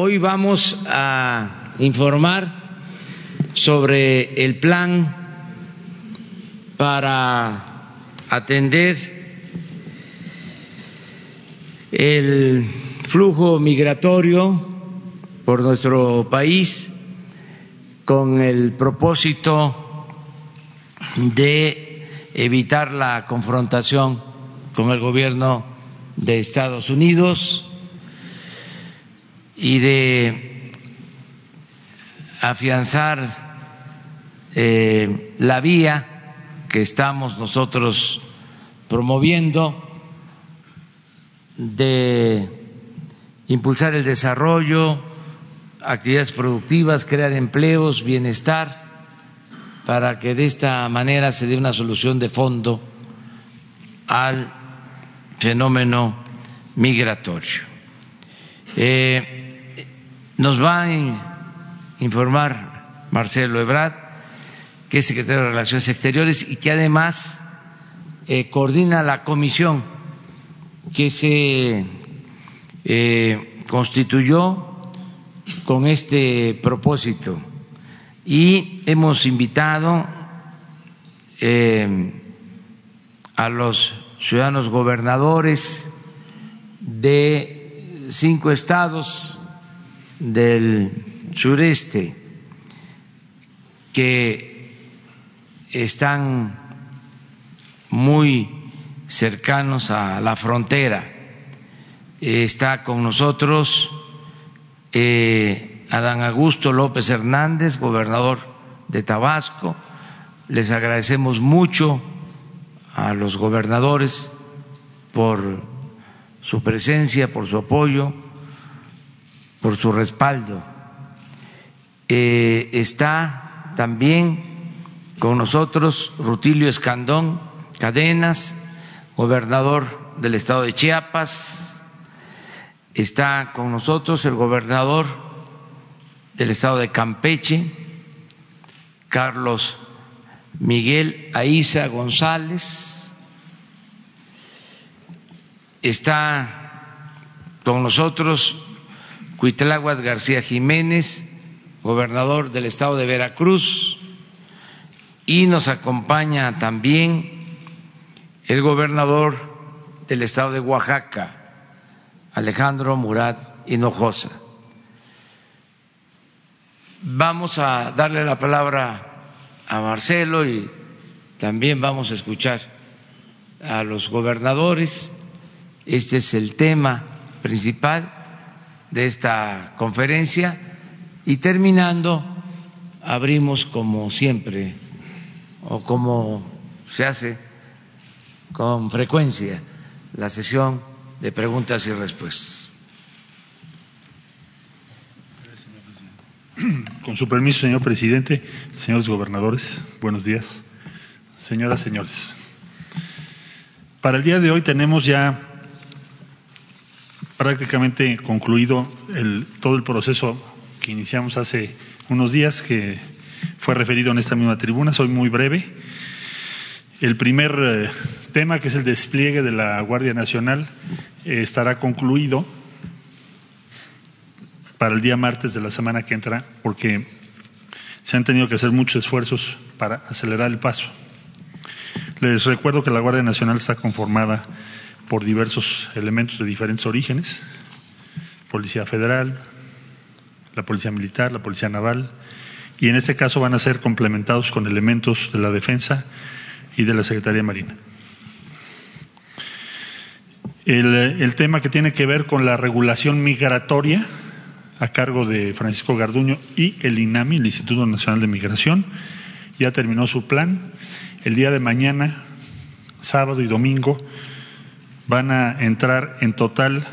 hoy vamos a informar sobre el plan para atender el flujo migratorio por nuestro país con el propósito de evitar la confrontación con el gobierno de Estados Unidos y de afianzar eh, la vía que estamos nosotros promoviendo de impulsar el desarrollo, actividades productivas, crear empleos, bienestar, para que de esta manera se dé una solución de fondo al fenómeno migratorio. Eh, nos va a informar Marcelo Ebrard, que es secretario de Relaciones Exteriores y que además eh, coordina la comisión que se eh, constituyó con este propósito. Y hemos invitado a los ciudadanos gobernadores de cinco estados del sureste que están muy cercanos a la frontera. Está con nosotros eh, Adán Augusto López Hernández, gobernador de Tabasco. Les agradecemos mucho a los gobernadores por su presencia, por su apoyo, por su respaldo. Eh, está también con nosotros Rutilio Escandón Cadenas, gobernador del estado de Chiapas. Está con nosotros el gobernador del estado de Campeche, Carlos Miguel Aiza González, está con nosotros Cuitláhuac García Jiménez, gobernador del estado de Veracruz, y nos acompaña también el gobernador del estado de Oaxaca, Alejandro Murat Hinojosa. Vamos a darle la palabra a Marcelo y también vamos a escuchar a los gobernadores. Este es el tema principal de esta conferencia y terminando abrimos como siempre o como se hace con frecuencia la sesión de preguntas y respuestas. Con su permiso, señor presidente, señores gobernadores, buenos días. Señoras, señores. Para el día de hoy tenemos ya prácticamente concluido el, todo el proceso que iniciamos hace unos días, que fue referido en esta misma tribuna. Soy muy breve. El primer eh, tema, que es el despliegue de la Guardia Nacional, eh, estará concluido para el día martes de la semana que entra, porque se han tenido que hacer muchos esfuerzos para acelerar el paso. Les recuerdo que la Guardia Nacional está conformada por diversos elementos de diferentes orígenes, Policía Federal, la Policía Militar, la Policía Naval, y en este caso van a ser complementados con elementos de la Defensa y de la Secretaría Marina. El, el tema que tiene que ver con la regulación migratoria, a cargo de Francisco Garduño y el INAMI, el Instituto Nacional de Migración. Ya terminó su plan. El día de mañana, sábado y domingo, van a entrar en total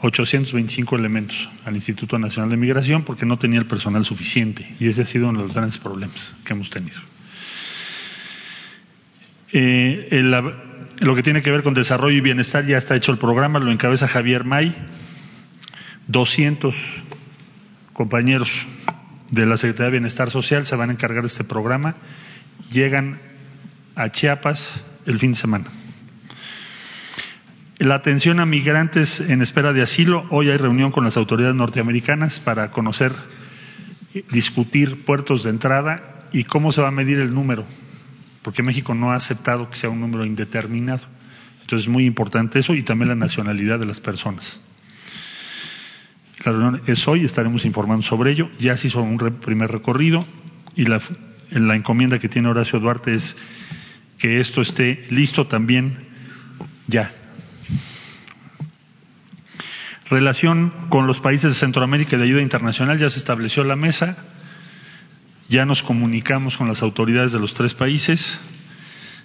825 elementos al Instituto Nacional de Migración porque no tenía el personal suficiente y ese ha sido uno de los grandes problemas que hemos tenido. Eh, lo que tiene que ver con desarrollo y bienestar ya está hecho el programa, lo encabeza Javier May 200 compañeros de la Secretaría de Bienestar Social se van a encargar de este programa. Llegan a Chiapas el fin de semana. La atención a migrantes en espera de asilo. Hoy hay reunión con las autoridades norteamericanas para conocer, discutir puertos de entrada y cómo se va a medir el número, porque México no ha aceptado que sea un número indeterminado. Entonces es muy importante eso y también la nacionalidad de las personas. La reunión es hoy, estaremos informando sobre ello. Ya se hizo un primer recorrido y la, la encomienda que tiene Horacio Duarte es que esto esté listo también ya. Relación con los países de Centroamérica y de ayuda internacional, ya se estableció la mesa, ya nos comunicamos con las autoridades de los tres países.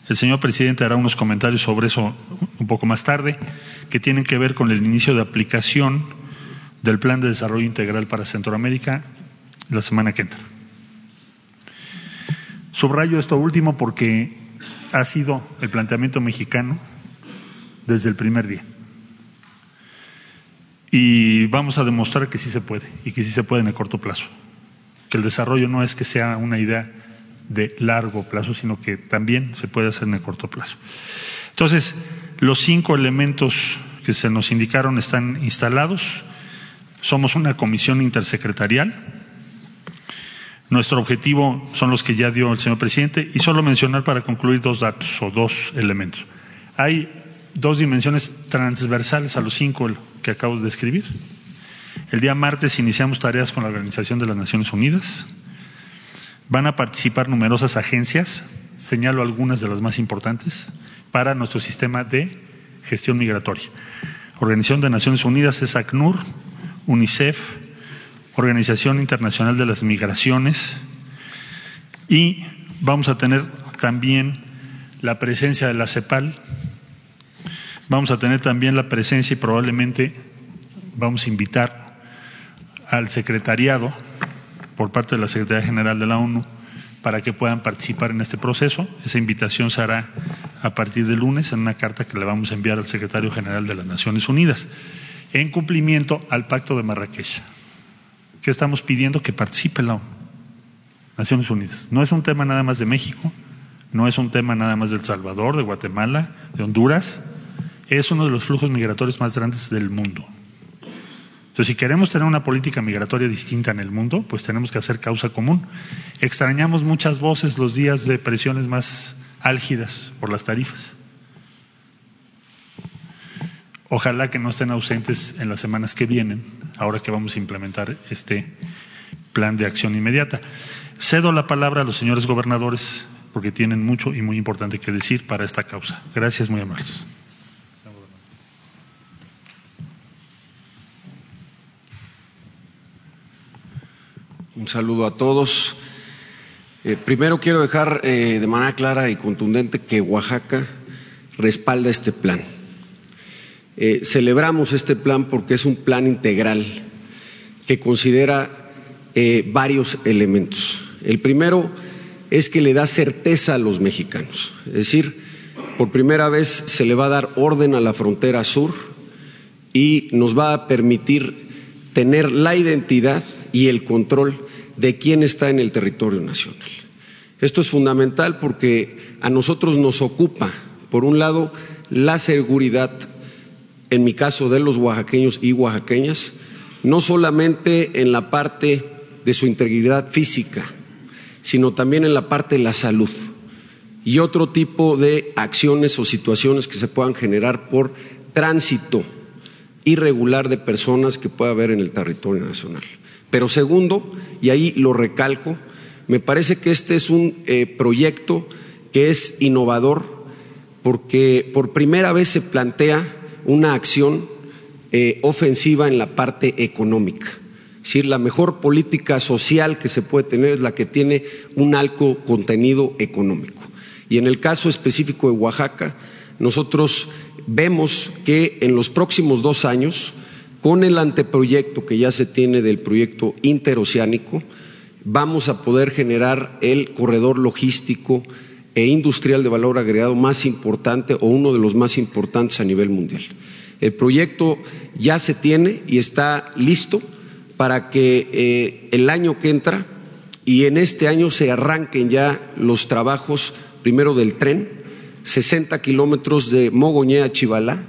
El señor presidente hará unos comentarios sobre eso un poco más tarde, que tienen que ver con el inicio de aplicación del Plan de Desarrollo Integral para Centroamérica la semana que entra. Subrayo esto último porque ha sido el planteamiento mexicano desde el primer día. Y vamos a demostrar que sí se puede y que sí se puede en el corto plazo. Que el desarrollo no es que sea una idea de largo plazo, sino que también se puede hacer en el corto plazo. Entonces, los cinco elementos que se nos indicaron están instalados. Somos una comisión intersecretarial. Nuestro objetivo son los que ya dio el señor presidente y solo mencionar para concluir dos datos o dos elementos. Hay dos dimensiones transversales a los cinco que acabo de describir. El día martes iniciamos tareas con la Organización de las Naciones Unidas. Van a participar numerosas agencias, señalo algunas de las más importantes, para nuestro sistema de gestión migratoria. Organización de Naciones Unidas es ACNUR, UNICEF, Organización Internacional de las Migraciones y vamos a tener también la presencia de la CEPAL, vamos a tener también la presencia y probablemente vamos a invitar al secretariado por parte de la Secretaría General de la ONU para que puedan participar en este proceso. Esa invitación se hará a partir de lunes en una carta que le vamos a enviar al secretario general de las Naciones Unidas, en cumplimiento al Pacto de Marrakech. ¿Qué estamos pidiendo? Que participe la ONU, Naciones Unidas. No es un tema nada más de México, no es un tema nada más de El Salvador, de Guatemala, de Honduras, es uno de los flujos migratorios más grandes del mundo. Entonces, si queremos tener una política migratoria distinta en el mundo, pues tenemos que hacer causa común. Extrañamos muchas voces los días de presiones más álgidas por las tarifas. Ojalá que no estén ausentes en las semanas que vienen, ahora que vamos a implementar este plan de acción inmediata. Cedo la palabra a los señores gobernadores porque tienen mucho y muy importante que decir para esta causa. Gracias, muy amables. Un saludo a todos. Eh, primero quiero dejar eh, de manera clara y contundente que Oaxaca respalda este plan. Eh, celebramos este plan porque es un plan integral que considera varios elementos. El primero es que le da certeza a los mexicanos, es decir, por primera vez se le va a dar orden a la frontera sur y nos va a permitir tener la identidad y el control de quién está en el territorio nacional. Esto es fundamental porque a nosotros nos ocupa, por un lado, la seguridad, en mi caso de los oaxaqueños y oaxaqueñas, no solamente en la parte de su integridad física, sino también en la parte de la salud y otro tipo de acciones o situaciones que se puedan generar por tránsito irregular de personas que pueda haber en el territorio nacional. Pero segundo, y ahí lo recalco, me parece que este es un eh, proyecto que es innovador porque por primera vez se plantea una acción eh, ofensiva en la parte económica. Es decir, la mejor política social que se puede tener es la que tiene un alto contenido económico. Y en el caso específico de Oaxaca, nosotros vemos que en los próximos dos años con el anteproyecto que ya se tiene del proyecto interoceánico, vamos a poder generar el corredor logístico e industrial de valor agregado más importante o uno de los más importantes a nivel mundial. El proyecto ya se tiene y está listo para que eh, el año que entra y en este año se arranquen ya los trabajos primero del tren, 60 kilómetros de Mogoñé a Chivalá,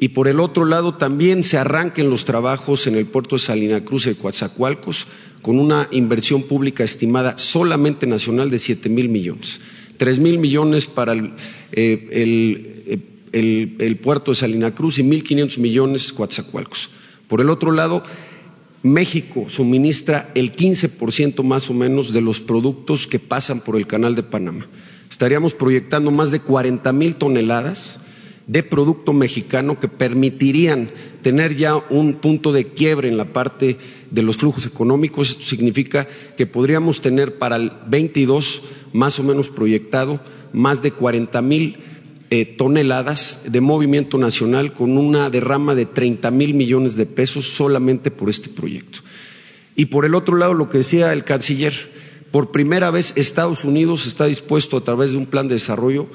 y por el otro lado también se arranquen los trabajos en el puerto de Salina Cruz y Coatzacoalcos con una inversión pública estimada solamente nacional de siete mil millones. Tres mil millones para el, eh, el, puerto de Salina Cruz y mil quinientos millones Coatzacoalcos. Por el otro lado, México suministra el 15% más o menos de los productos que pasan por el canal de Panamá. Estaríamos proyectando más de 40 mil toneladas de producto mexicano que permitirían tener ya un punto de quiebre en la parte de los flujos económicos. Esto significa que podríamos tener para el 22 más o menos proyectado más de 40 mil eh, toneladas de movimiento nacional con una derrama de 30 mil millones de pesos solamente por este proyecto. Y por el otro lado, lo que decía el canciller, por primera vez Estados Unidos está dispuesto a través de un plan de desarrollo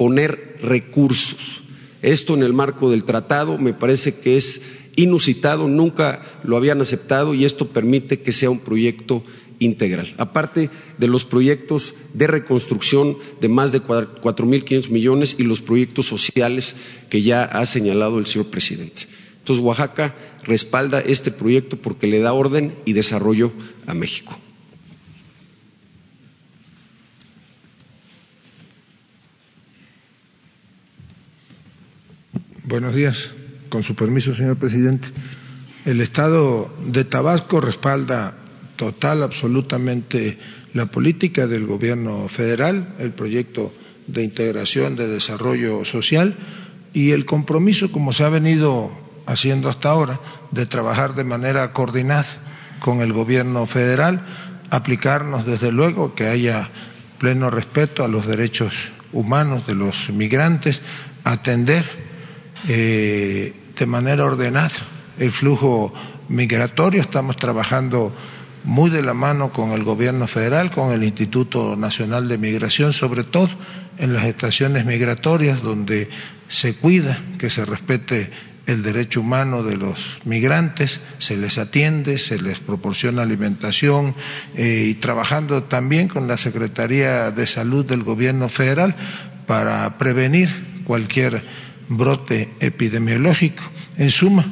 poner recursos. Esto en el marco del tratado me parece que es inusitado, nunca lo habían aceptado y esto permite que sea un proyecto integral. Aparte de los proyectos de reconstrucción de más de 4.500 millones y los proyectos sociales que ya ha señalado el señor presidente. Entonces, Oaxaca respalda este proyecto porque le da orden y desarrollo a México. Buenos días. Con su permiso, señor presidente. El Estado de Tabasco respalda total, absolutamente la política del Gobierno federal, el proyecto de integración de desarrollo social y el compromiso, como se ha venido haciendo hasta ahora, de trabajar de manera coordinada con el Gobierno federal, aplicarnos desde luego que haya pleno respeto a los derechos humanos de los migrantes, atender eh, de manera ordenada el flujo migratorio. Estamos trabajando muy de la mano con el gobierno federal, con el Instituto Nacional de Migración, sobre todo en las estaciones migratorias donde se cuida que se respete el derecho humano de los migrantes, se les atiende, se les proporciona alimentación eh, y trabajando también con la Secretaría de Salud del Gobierno Federal para prevenir cualquier brote epidemiológico. En suma,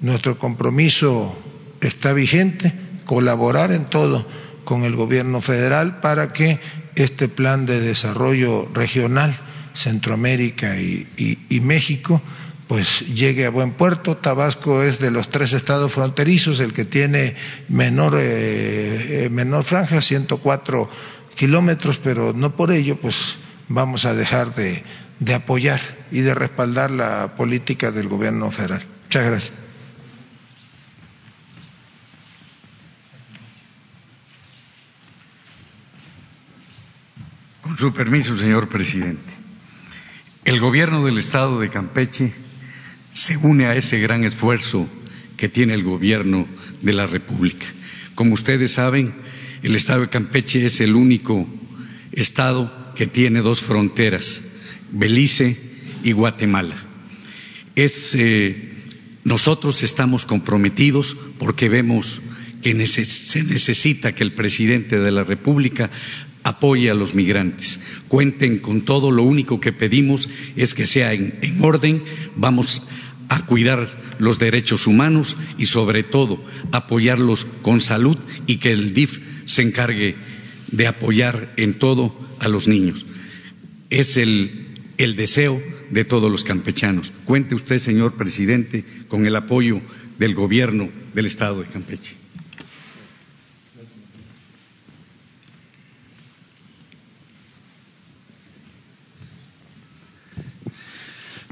nuestro compromiso está vigente, colaborar en todo con el gobierno federal para que este plan de desarrollo regional, Centroamérica y, México, pues llegue a buen puerto. Tabasco es de los tres estados fronterizos el que tiene menor, eh, eh, menor franja, 104 kilómetros, pero no por ello pues vamos a dejar de de apoyar y de respaldar la política del gobierno federal. Muchas gracias. Con su permiso, señor presidente. El gobierno del estado de Campeche se une a ese gran esfuerzo que tiene el gobierno de la República. Como ustedes saben, el estado de Campeche es el único estado que tiene dos fronteras, Belice y Guatemala. Eh, nosotros estamos comprometidos porque vemos que se necesita que el presidente de la República apoye a los migrantes. Cuenten con todo, lo único que pedimos es que sea en, en orden, vamos a cuidar los derechos humanos y sobre todo apoyarlos con salud y que el DIF se encargue de apoyar en todo a los niños. Es el el deseo de todos los campechanos. Cuente usted, señor presidente, con el apoyo del gobierno del Estado de Campeche.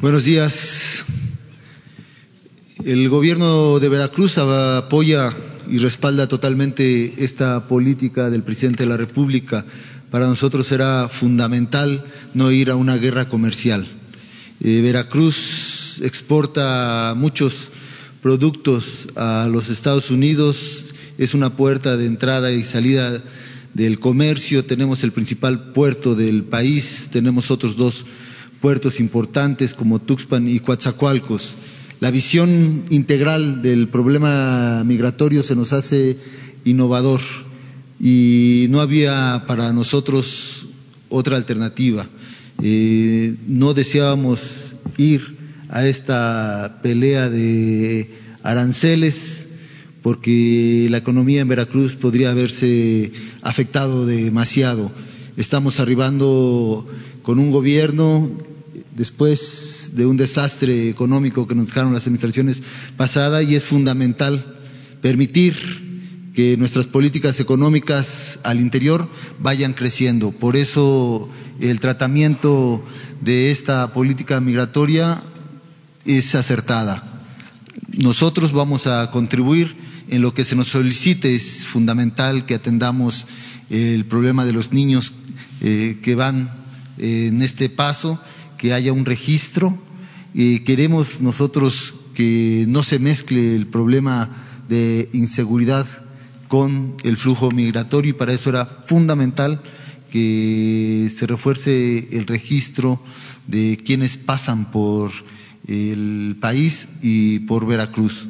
Buenos días. El gobierno de Veracruz apoya y respalda totalmente esta política del presidente de la República para nosotros era fundamental no ir a una guerra comercial. Eh, Veracruz exporta muchos productos a los Estados Unidos, es una puerta de entrada y salida del comercio, tenemos el principal puerto del país, tenemos otros dos puertos importantes como Tuxpan y Coatzacoalcos. La visión integral del problema migratorio se nos hace innovador y no había para nosotros otra alternativa. Eh, no deseábamos ir a esta pelea de aranceles, porque la economía en Veracruz podría haberse afectado demasiado. Estamos arribando con un gobierno después de un desastre económico que nos dejaron las administraciones pasadas y es fundamental permitir que nuestras políticas económicas al interior vayan creciendo. Por eso el tratamiento de esta política migratoria es acertada. Nosotros vamos a contribuir en lo que se nos solicite. Es fundamental que atendamos el problema de los niños eh, que van eh, en este paso, que haya un registro. Eh, queremos nosotros que no se mezcle el problema de inseguridad con el flujo migratorio y para eso era fundamental que se refuerce el registro de quienes pasan por el país y por Veracruz.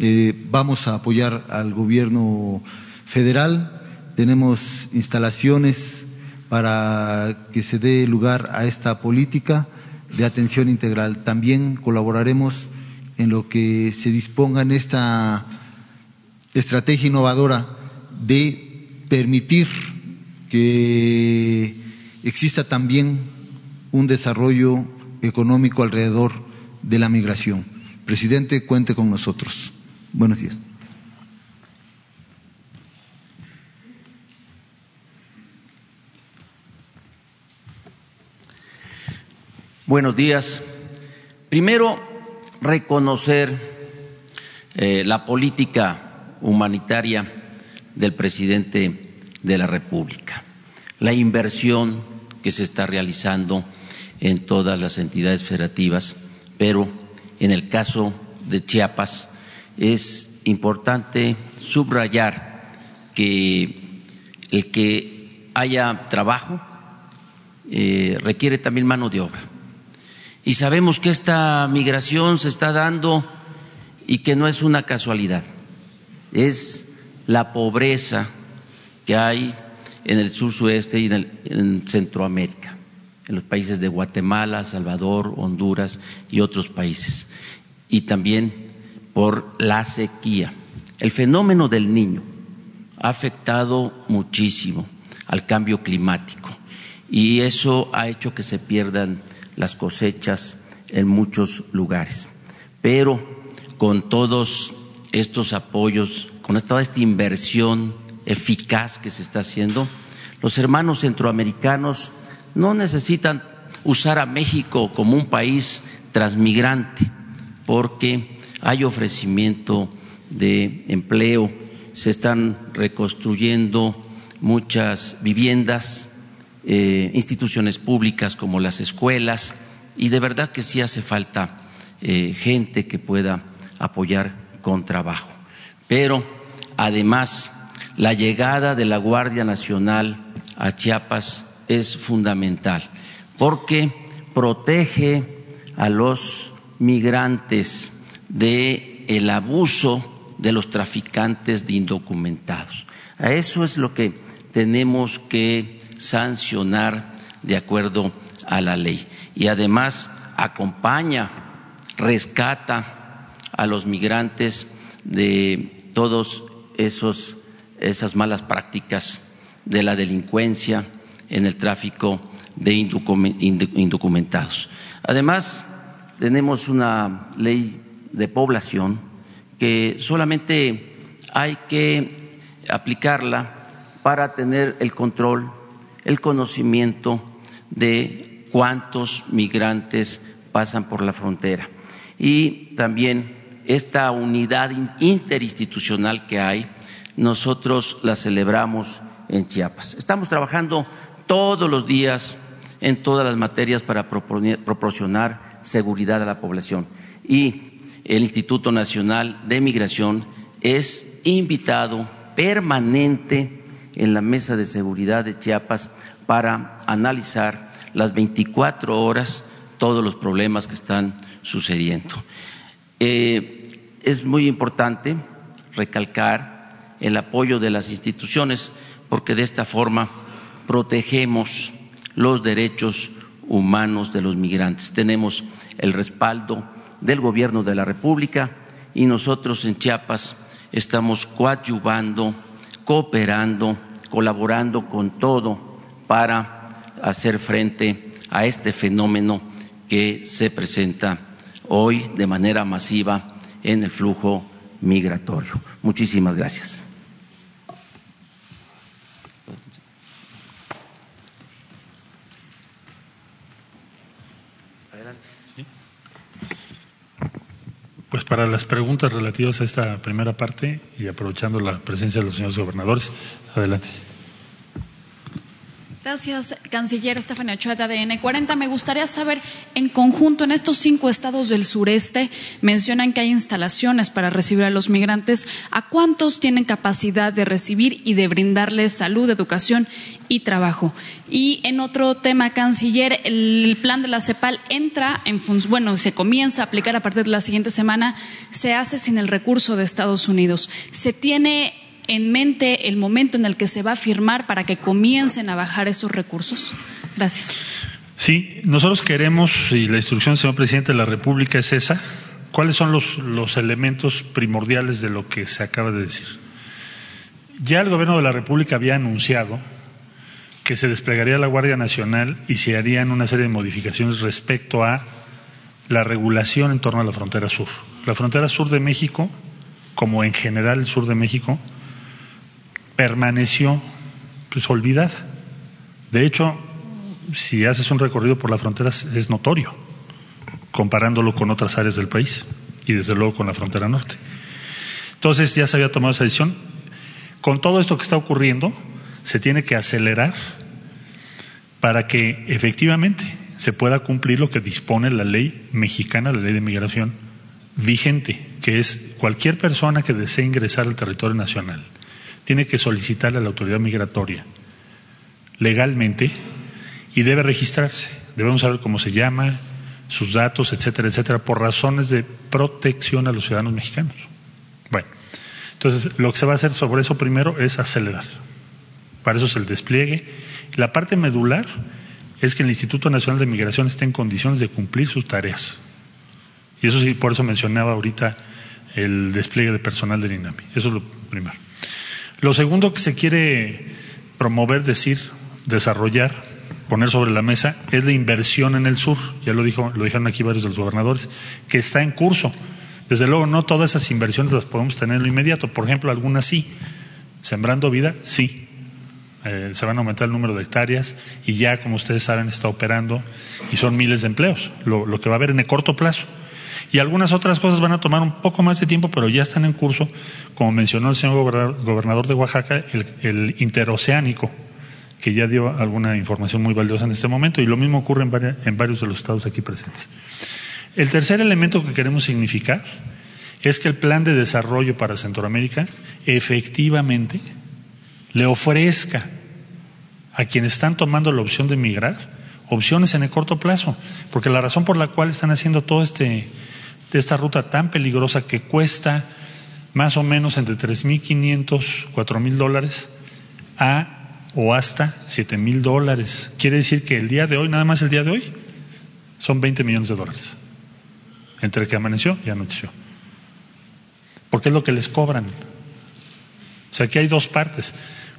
Eh, vamos a apoyar al gobierno federal, tenemos instalaciones para que se dé lugar a esta política de atención integral. También colaboraremos en lo que se disponga en esta estrategia innovadora de permitir que exista también un desarrollo económico alrededor de la migración. Presidente, cuente con nosotros. Buenos días. Buenos días. Primero, reconocer eh, la política humanitaria del presidente de la República, la inversión que se está realizando en todas las entidades federativas, pero en el caso de Chiapas es importante subrayar que el que haya trabajo eh, requiere también mano de obra. Y sabemos que esta migración se está dando y que no es una casualidad es la pobreza que hay en el sur sureste y en, Centroamérica, en los países de Guatemala, Salvador, Honduras y otros países. Y también por la sequía. El fenómeno del niño ha afectado muchísimo al cambio climático y eso ha hecho que se pierdan las cosechas en muchos lugares. Pero con todos estos apoyos, con toda esta inversión eficaz que se está haciendo, los hermanos centroamericanos no necesitan usar a México como un país transmigrante, porque hay ofrecimiento de empleo, se están reconstruyendo muchas viviendas, eh, instituciones públicas como las escuelas, y de verdad que sí hace falta eh, gente que pueda apoyar con trabajo. Pero además, la llegada de la Guardia Nacional a Chiapas es fundamental porque protege a los migrantes de abuso de los traficantes de indocumentados. A eso es lo que tenemos que sancionar de acuerdo a la ley. Y además acompaña, rescata a los migrantes de todos esos esas malas prácticas de la delincuencia en el tráfico de indocumentados. Además, tenemos una ley de población que solamente hay que aplicarla para tener el control, el conocimiento de cuántos migrantes pasan por la frontera. Y también esta unidad interinstitucional que hay, nosotros la celebramos en Chiapas. Estamos trabajando todos los días en todas las materias para proporcionar seguridad a la población. Y el Instituto Nacional de Migración es invitado permanente en la Mesa de Seguridad de Chiapas para analizar las 24 horas todos los problemas que están sucediendo. Eh, es muy importante recalcar el apoyo de las instituciones porque de esta forma protegemos los derechos humanos de los migrantes. Tenemos el respaldo del Gobierno de la República y nosotros en Chiapas estamos coadyuvando, cooperando, colaborando con todo para hacer frente a este fenómeno que se presenta hoy de manera masiva en el flujo migratorio. Muchísimas gracias. Pues para las preguntas relativas a esta primera parte y aprovechando la presencia de los señores gobernadores, adelante. Gracias, canciller Estefania Ochoa de ADN 40. Me gustaría saber, en conjunto, en estos cinco estados del sureste, mencionan que hay instalaciones para recibir a los migrantes. ¿A cuántos tienen capacidad de recibir y de brindarles salud, educación y trabajo? Y en otro tema, canciller, el plan de la CEPAL entra en función, bueno, se comienza a aplicar a partir de la siguiente semana, se hace sin el recurso de Estados Unidos. ¿Se tiene en mente el momento en el que se va a firmar para que comiencen a bajar esos recursos? Gracias. Sí, nosotros queremos, y la instrucción señor presidente de la República es esa, ¿cuáles son los, los elementos primordiales de lo que se acaba de decir? Ya el gobierno de la República había anunciado que se desplegaría la Guardia Nacional y se harían una serie de modificaciones respecto a la regulación en torno a la frontera sur. La frontera sur de México, como en general el sur de México, permaneció pues olvidada. De hecho, si haces un recorrido por la frontera es notorio, comparándolo con otras áreas del país y desde luego con la frontera norte. Entonces ya se había tomado esa decisión. Con todo esto que está ocurriendo, se tiene que acelerar para que efectivamente se pueda cumplir lo que dispone la ley mexicana, la ley de migración vigente, que es cualquier persona que desee ingresar al territorio nacional tiene que solicitarle a la autoridad migratoria legalmente y debe registrarse. Debemos saber cómo se llama, sus datos, etcétera, etcétera, por razones de protección a los ciudadanos mexicanos. Bueno, entonces lo que se va a hacer sobre eso primero es acelerar. Para eso es el despliegue. La parte medular es que el Instituto Nacional de Migración esté en condiciones de cumplir sus tareas. Y eso sí, por eso mencionaba ahorita el despliegue de personal del INAMI. Eso es lo primero. Lo segundo que se quiere promover, decir, desarrollar, poner sobre la mesa es la inversión en el sur. Ya lo dijo, lo dijeron aquí varios de los gobernadores, que está en curso. Desde luego, no todas esas inversiones las podemos tener en lo inmediato. Por ejemplo, algunas sí. Sembrando vida, sí. Eh, se van a aumentar el número de hectáreas y ya, como ustedes saben, está operando y son miles de empleos, lo, lo que va a haber en el corto plazo. Y algunas otras cosas van a tomar un poco más de tiempo, pero ya están en curso, como mencionó el señor gobernador de Oaxaca, el, interoceánico, que ya dio alguna información muy valiosa en este momento, y lo mismo ocurre en, en varios de los estados aquí presentes. El tercer elemento que queremos significar es que el plan de desarrollo para Centroamérica efectivamente le ofrezca a quienes están tomando la opción de emigrar opciones en el corto plazo, porque la razón por la cual están haciendo todo este de esta ruta tan peligrosa que cuesta más o menos entre 3.500, 4.000 dólares a o hasta 7.000 dólares. Quiere decir que el día de hoy, nada más el día de hoy, son 20 millones de dólares. Entre que amaneció y anocheció. Porque es lo que les cobran. O sea, aquí hay dos partes.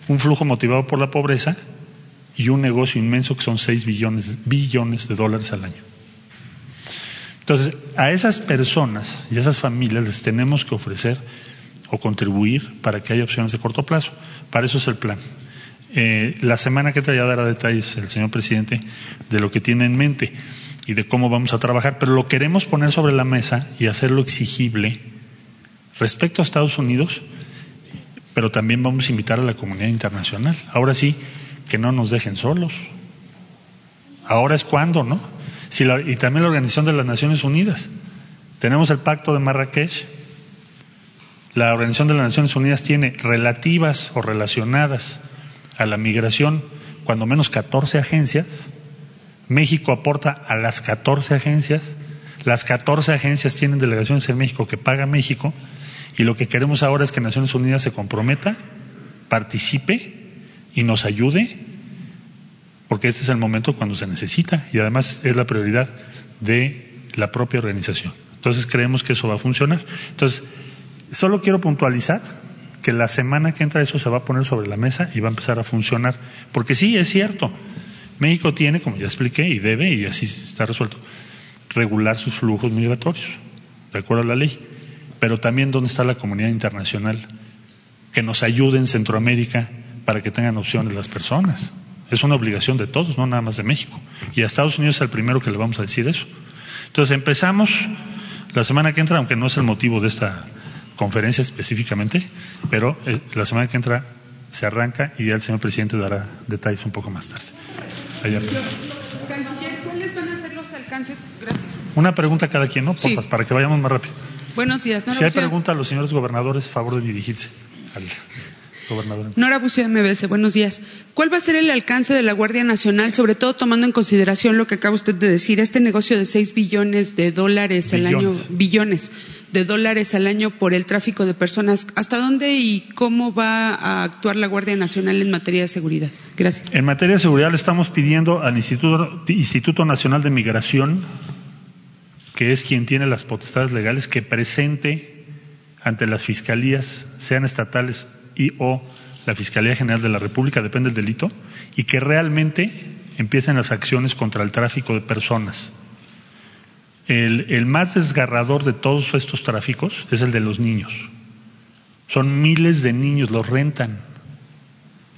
Un flujo motivado por la pobreza y un negocio inmenso que son 6 billones, billones de dólares al año. Entonces, a esas personas y a esas familias les tenemos que ofrecer o contribuir para que haya opciones de corto plazo. Para eso es el plan. Eh, la semana que te ya dará detalles el señor presidente de lo que tiene en mente y de cómo vamos a trabajar, pero lo queremos poner sobre la mesa y hacerlo exigible respecto a Estados Unidos, pero también vamos a invitar a la comunidad internacional. Ahora sí, que no nos dejen solos. Ahora es cuando, ¿no? Y también la Organización de las Naciones Unidas. Tenemos el Pacto de Marrakech. La Organización de las Naciones Unidas tiene relativas o relacionadas a la migración cuando menos 14 agencias. México aporta a las 14 agencias. Las 14 agencias tienen delegaciones en México que paga México. Y lo que queremos ahora es que Naciones Unidas se comprometa, participe y nos ayude porque este es el momento cuando se necesita y además es la prioridad de la propia organización. Entonces creemos que eso va a funcionar. Entonces, solo quiero puntualizar que la semana que entra eso se va a poner sobre la mesa y va a empezar a funcionar. Porque sí, es cierto, México tiene, como ya expliqué, y debe, y así está resuelto, regular sus flujos migratorios, de acuerdo a la ley. Pero también dónde está la comunidad internacional que nos ayude en Centroamérica para que tengan opciones las personas. Es una obligación de todos, no nada más de México. Y a Estados Unidos es el primero que le vamos a decir eso. Entonces empezamos la semana que entra, aunque no es el motivo de esta conferencia específicamente, pero eh, la semana que entra se arranca y ya el señor presidente dará detalles un poco más tarde. Canciller, ¿cuáles van a ser los alcances? Gracias. Una pregunta cada quien, ¿no? Sí. Para que vayamos más rápido. Buenos días. Nora Si hay pregunta a los señores gobernadores, favor de dirigirse al gobernador. Nora Buceo, MBS, buenos días. ¿Cuál va a ser el alcance de la Guardia Nacional, sobre todo tomando en consideración lo que acaba usted de decir, este negocio de 6 billones de dólares al año, Billones. billones de dólares al año por el tráfico de personas? ¿Hasta dónde y cómo va a actuar la Guardia Nacional en materia de seguridad? Gracias. En materia de seguridad le estamos pidiendo al Instituto, Instituto Nacional de Migración, que es quien tiene las potestades legales, que presente ante las fiscalías, sean estatales y o la Fiscalía General de la República, depende del delito, y que realmente empiecen las acciones contra el tráfico de personas. El, el más desgarrador de todos estos tráficos es el de los niños. Son miles de niños, los rentan.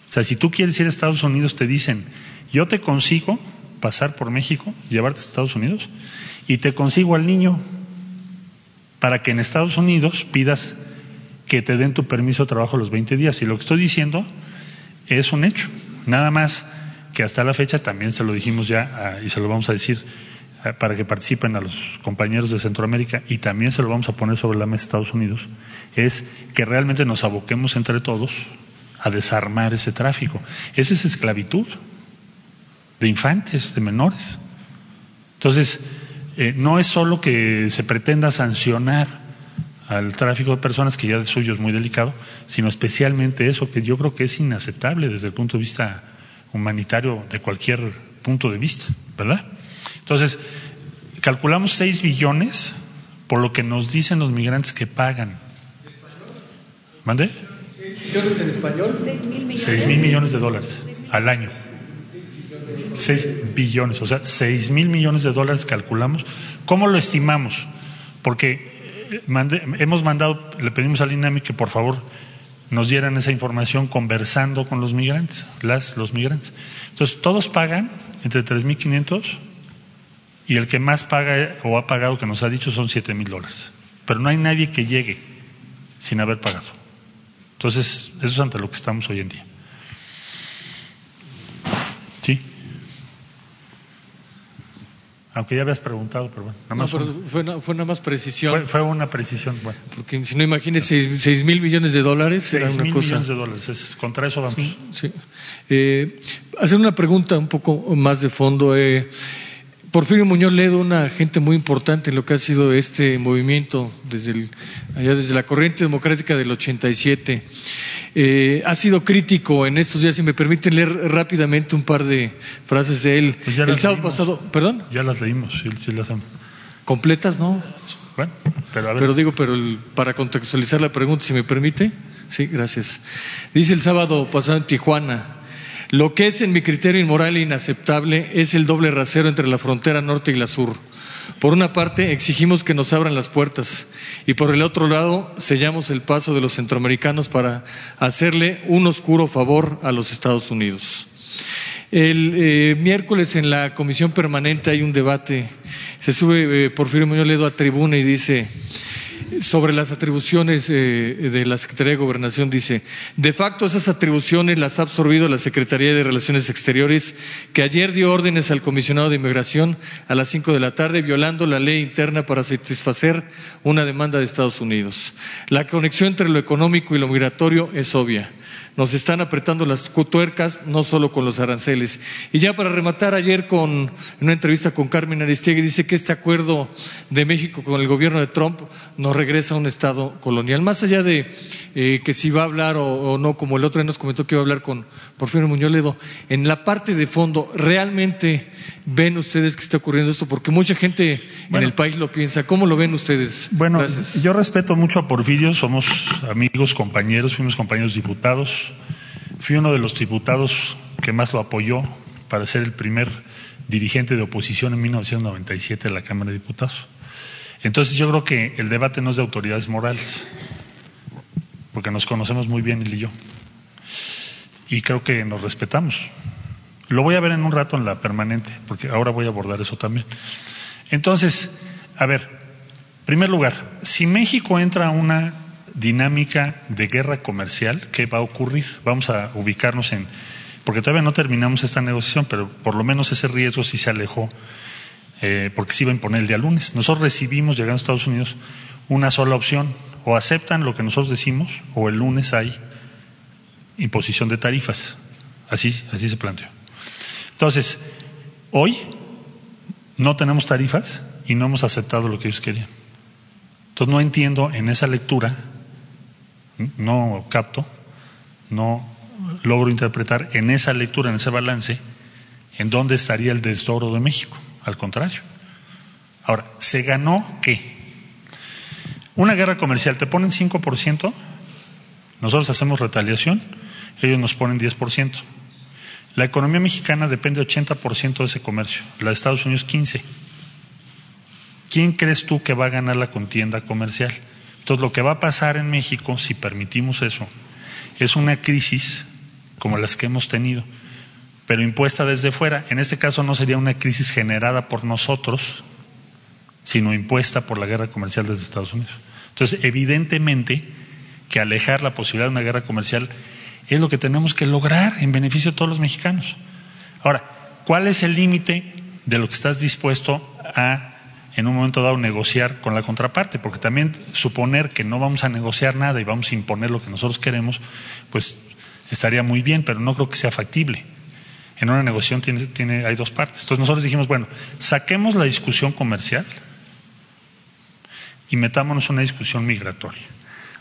O sea, si tú quieres ir a Estados Unidos, te dicen, yo te consigo pasar por México, llevarte a Estados Unidos, y te consigo al niño para que en Estados Unidos pidas que te den tu permiso de trabajo los 20 días. Y lo que estoy diciendo es un hecho. Nada más que hasta la fecha también se lo dijimos ya ah, y se lo vamos a decir ah, para que participen a los compañeros de Centroamérica y también se lo vamos a poner sobre la mesa de Estados Unidos, es que realmente nos aboquemos entre todos a desarmar ese tráfico. Esa es esclavitud de infantes, de menores. Entonces, eh, no es solo que se pretenda sancionar al tráfico de personas, que ya de suyo es muy delicado, sino especialmente eso, que yo creo que es inaceptable desde el punto de vista humanitario de cualquier punto de vista, ¿verdad? Entonces, calculamos 6 billones por lo que nos dicen los migrantes que pagan. ¿Mande? millones en español? 6 mil millones de dólares al año. 6 billones, o sea, 6 mil millones de dólares calculamos. ¿Cómo lo estimamos? Porque hemos mandado, le pedimos al INAMI que por favor nos dieran esa información conversando con los migrantes, las, los migrantes. Entonces, todos pagan entre 3.500 y el que más paga o ha pagado, que nos ha dicho, son 7 mil dólares. Pero no hay nadie que llegue sin haber pagado. Entonces, eso es ante lo que estamos hoy en día. Aunque ya habías preguntado, pero bueno, nada No, más pero un- fue, na- fue una más precisión. fue, fue una precisión. Bueno, Porque si no imagines seis, seis mil millones de dólares, era 6 una mil cosa. millones de dólares. Es, contra eso vamos. Sí. Eh, hacer una pregunta un poco más de fondo. Eh, Porfirio Muñoz Ledo, una gente muy importante en lo que ha sido este movimiento desde el- allá desde la corriente democrática del 87. Eh, ha sido crítico en estos días, si me permiten leer rápidamente un par de frases de él. Pues el sábado leímos. pasado, perdón, Ya las leímos, sí, sí las hemos. completas, ¿no? Bueno, pero a ver. Pero digo, pero el- para contextualizar la pregunta, si me permite. Sí, gracias. Dice el sábado pasado en Tijuana, lo que es en mi criterio inmoral e inaceptable es el doble rasero entre la frontera norte y la sur. Por una parte, exigimos que nos abran las puertas y por el otro lado, sellamos el paso de los centroamericanos para hacerle un oscuro favor a los Estados Unidos. El eh, miércoles en la comisión permanente hay un debate. Se sube eh, Porfirio Muñoz Ledo a tribuna y dice sobre las atribuciones eh, de la Secretaría de Gobernación dice, de facto esas atribuciones las ha absorbido la Secretaría de Relaciones Exteriores, que ayer dio órdenes al comisionado de inmigración a las cinco de la tarde, violando la ley interna para satisfacer una demanda de Estados Unidos. La conexión entre lo económico y lo migratorio es obvia. Nos están apretando las tuercas, no solo con los aranceles. Y ya para rematar, ayer con en una entrevista con Carmen Aristegui dice que este acuerdo de México con el gobierno de Trump nos regresa a un Estado colonial. Más allá de eh, que si va a hablar o, no, como el otro día nos comentó que iba a hablar con Porfirio Muñoz Ledo, en la parte de fondo, ¿realmente ven ustedes que está ocurriendo esto? Porque mucha gente en el país lo piensa. ¿Cómo lo ven ustedes? Bueno, yo respeto mucho a Porfirio, somos amigos, compañeros, fuimos compañeros diputados. Fui uno de los diputados que más lo apoyó para ser el primer dirigente de oposición en 1997 de la Cámara de Diputados. Entonces yo creo que el debate no es de autoridades morales, porque nos conocemos muy bien él y yo. Y creo que nos respetamos. Lo voy a ver en un rato en la permanente, porque ahora voy a abordar eso también. Entonces, a ver, primer lugar, si México entra a una dinámica de guerra comercial, ¿qué va a ocurrir? Vamos a ubicarnos en, porque todavía no terminamos esta negociación, pero por lo menos ese riesgo sí se alejó, eh, porque se iba a imponer el día lunes. Nosotros recibimos, llegando a Estados Unidos, una sola opción, o aceptan lo que nosotros decimos, o el lunes hay imposición de tarifas. Así, así se planteó. Entonces, hoy no tenemos tarifas y no hemos aceptado lo que ellos querían. Entonces no entiendo en esa lectura, no capto, no logro interpretar en esa lectura, en ese balance, en dónde estaría el desdoro de México. Al contrario. Ahora, ¿se ganó qué? Una guerra comercial, te ponen 5%, nosotros hacemos retaliación, ellos nos ponen 10%. La economía mexicana depende 80% de ese comercio, la de Estados Unidos 15%. ¿Quién crees tú que va a ganar la contienda comercial? Entonces, lo que va a pasar en México, si permitimos eso, es una crisis como las que hemos tenido, pero impuesta desde fuera. En este caso no sería una crisis generada por nosotros, sino impuesta por la guerra comercial desde Estados Unidos. Entonces, evidentemente que alejar la posibilidad de una guerra comercial es lo que tenemos que lograr en beneficio de todos los mexicanos. Ahora, ¿cuál es el límite de lo que estás dispuesto a en un momento dado negociar con la contraparte, porque también suponer que no vamos a negociar nada y vamos a imponer lo que nosotros queremos, pues estaría muy bien, pero no creo que sea factible. En una negociación tiene, tiene, hay dos partes. Entonces nosotros dijimos, bueno, saquemos la discusión comercial y metámonos en una discusión migratoria.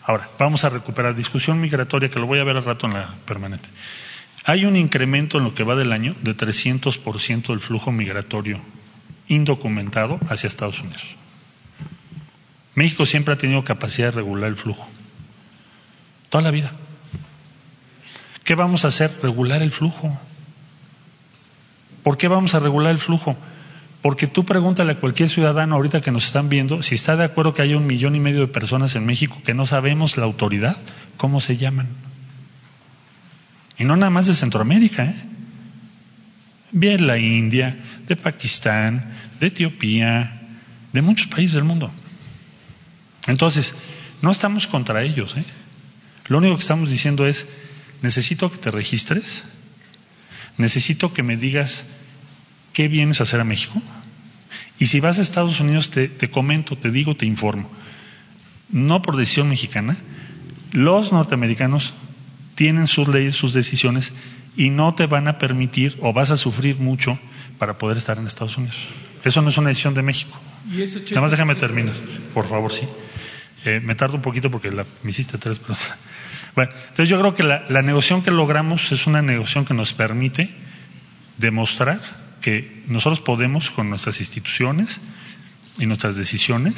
Ahora, vamos a recuperar discusión migratoria, que lo voy a ver al rato en la permanente. Hay un incremento en lo que va del año de 300% del flujo migratorio indocumentado hacia Estados Unidos. México siempre ha tenido capacidad de regular el flujo. Toda la vida. ¿Qué vamos a hacer? Regular el flujo. ¿Por qué vamos a regular el flujo? Porque tú pregúntale a cualquier ciudadano ahorita que nos están viendo si está de acuerdo que haya un millón y medio de personas en México que no sabemos la autoridad, cómo se llaman. Y no nada más de Centroamérica, ¿eh? Bien la India, de Pakistán, de Etiopía, de muchos países del mundo. Entonces, no estamos contra ellos. ¿eh? Lo único que estamos diciendo es, necesito que te registres, necesito que me digas qué vienes a hacer a México. Y si vas a Estados Unidos, te, te comento, te digo, te informo. No por decisión mexicana, los norteamericanos tienen sus leyes, sus decisiones, y no te van a permitir o vas a sufrir mucho para poder estar en Estados Unidos. Eso no es una decisión de México. Nada más déjame terminar, por favor, sí. Eh, me tardo un poquito porque la, me hiciste tres preguntas. Bueno, entonces yo creo que la, la, negociación que logramos es una negociación que nos permite demostrar que nosotros podemos, con nuestras instituciones y nuestras decisiones,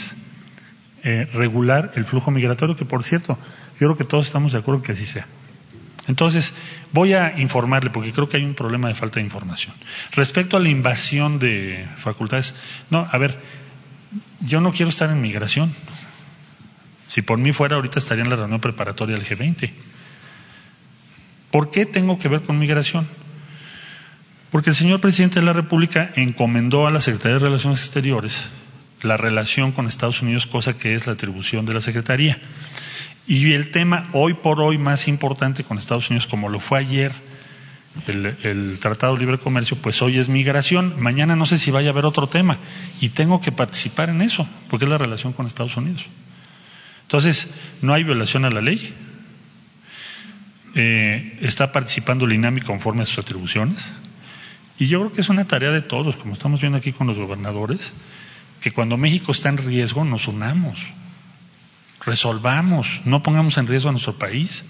eh, regular el flujo migratorio, que por cierto, yo creo que todos estamos de acuerdo que así sea. Entonces, voy a informarle porque creo que hay un problema de falta de información. Respecto a la invasión de facultades, no, a ver, yo no quiero estar en migración. Si por mí fuera, ahorita estaría en la reunión preparatoria del G20. ¿Por qué tengo que ver con migración? Porque el señor presidente de la República encomendó a la Secretaría de Relaciones Exteriores la relación con Estados Unidos, cosa que es la atribución de la Secretaría. Y el tema hoy por hoy más importante con Estados Unidos, como lo fue ayer el, Tratado de Libre Comercio, pues hoy es migración. Mañana no sé si vaya a haber otro tema. Y tengo que participar en eso, porque es la relación con Estados Unidos. Entonces, no hay violación a la ley. eh, está participando el INAMI conforme a sus atribuciones. Y yo creo que es una tarea de todos, como estamos viendo aquí con los gobernadores, que cuando México está en riesgo nos unamos, resolvamos, no pongamos en riesgo a nuestro país.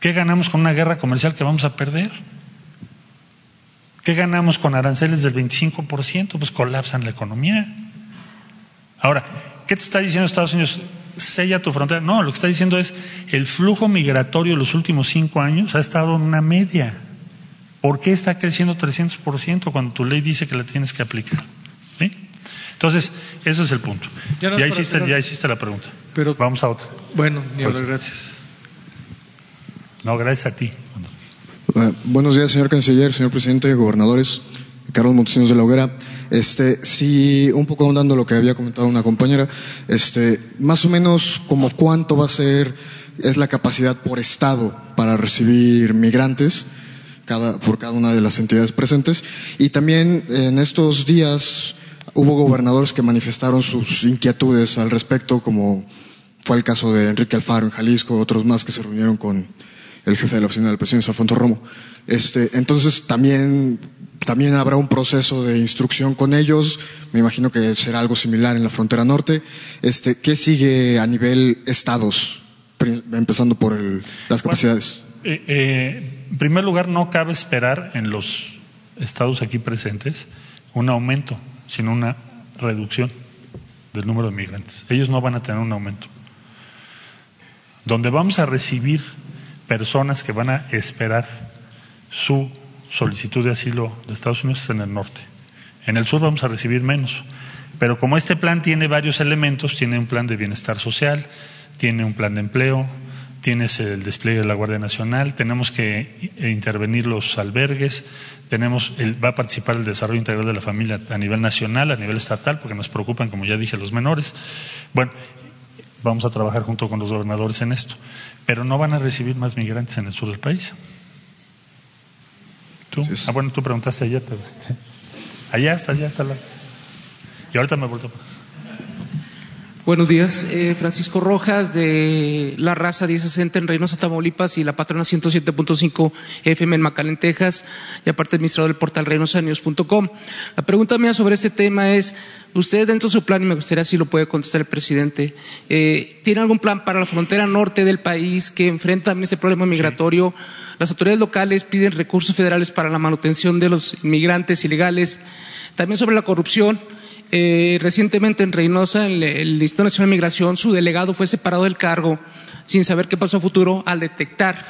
¿Qué ganamos con una guerra comercial que vamos a perder? ¿Qué ganamos con aranceles del 25%? Pues colapsan la economía. Ahora, ¿qué te está diciendo Estados Unidos? Sella tu frontera. No, lo que está diciendo es el flujo migratorio de los últimos cinco años ha estado en una media. ¿Por qué está creciendo 300% cuando tu ley dice que la tienes que aplicar? Entonces, ese es el punto. Ya, hiciste, ya hiciste, la pregunta. Pero, Vamos a otra. Bueno, gracias. No, gracias a ti. Uh, buenos días, señor canciller, señor presidente, gobernadores, Carlos Montesinos de la Hoguera. Este, sí, un poco ahondando lo que había comentado una compañera, este, más o menos como cuánto va a ser, es la capacidad por estado para recibir migrantes cada, por cada una de las entidades presentes. Y también en estos días hubo gobernadores que manifestaron sus inquietudes al respecto, como fue el caso de Enrique Alfaro en Jalisco, otros más que se reunieron con el jefe de la oficina del presidente, Alfonso Romo. Este, entonces también, también habrá un proceso de instrucción con ellos. Me imagino que será algo similar en la frontera norte. Este, ¿Qué sigue a nivel estados, empezando por las capacidades? Eh, eh, en primer lugar, no cabe esperar en los estados aquí presentes un aumento sino una reducción del número de migrantes. Ellos no van a tener un aumento. Donde vamos a recibir personas que van a esperar su solicitud de asilo de Estados Unidos es en el norte. En el sur vamos a recibir menos. Pero como este plan tiene varios elementos, tiene un plan de bienestar social, tiene un plan de empleo, tienes el despliegue de la Guardia Nacional, tenemos que intervenir los albergues, tenemos va a participar el desarrollo integral de la familia a nivel nacional, a nivel estatal, porque nos preocupan, como ya dije, los menores. Bueno, vamos a trabajar junto con los gobernadores en esto, pero no van a recibir más migrantes en el sur del país. ¿Tú? Ah, bueno, tú preguntaste allá. Allá está, allá está. La... Y ahorita me vuelto. Buenos días, eh, Francisco Rojas de La Raza 1060 en Reynosa, Tamaulipas y La Patrona 107.5 FM en McAllen, Texas y aparte administrador del portal reynosanews.com. La pregunta mía sobre este tema es, usted dentro de su plan, y me gustaría si lo puede contestar el presidente, eh, ¿tiene algún plan para la frontera norte del país que enfrenta también este problema migratorio? Las autoridades locales piden recursos federales para la manutención de los inmigrantes ilegales. También sobre la corrupción. Eh, recientemente en Reynosa, en el Instituto Nacional de Migración, su delegado fue separado del cargo sin saber qué pasó a futuro al detectar,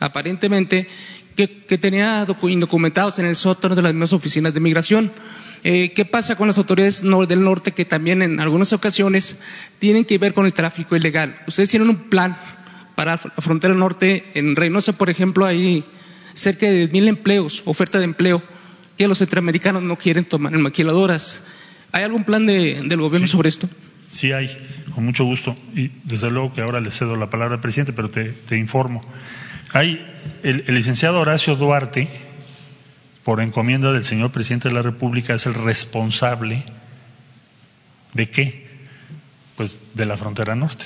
aparentemente, que, tenía indocumentados en el sótano de las mismas oficinas de migración. Eh, ¿Qué pasa con las autoridades del norte que también en algunas ocasiones tienen que ver con el tráfico ilegal? Ustedes tienen un plan para la frontera norte. En Reynosa, por ejemplo, hay cerca de mil empleos, oferta de empleo, que los centroamericanos no quieren tomar en maquiladoras. ¿Hay algún plan del gobierno sobre esto? Sí hay, con mucho gusto. Y desde luego que ahora le cedo la palabra al presidente, pero te, informo. Hay el, licenciado Horacio Duarte, por encomienda del señor presidente de la República, es el responsable de qué? Pues de la frontera norte,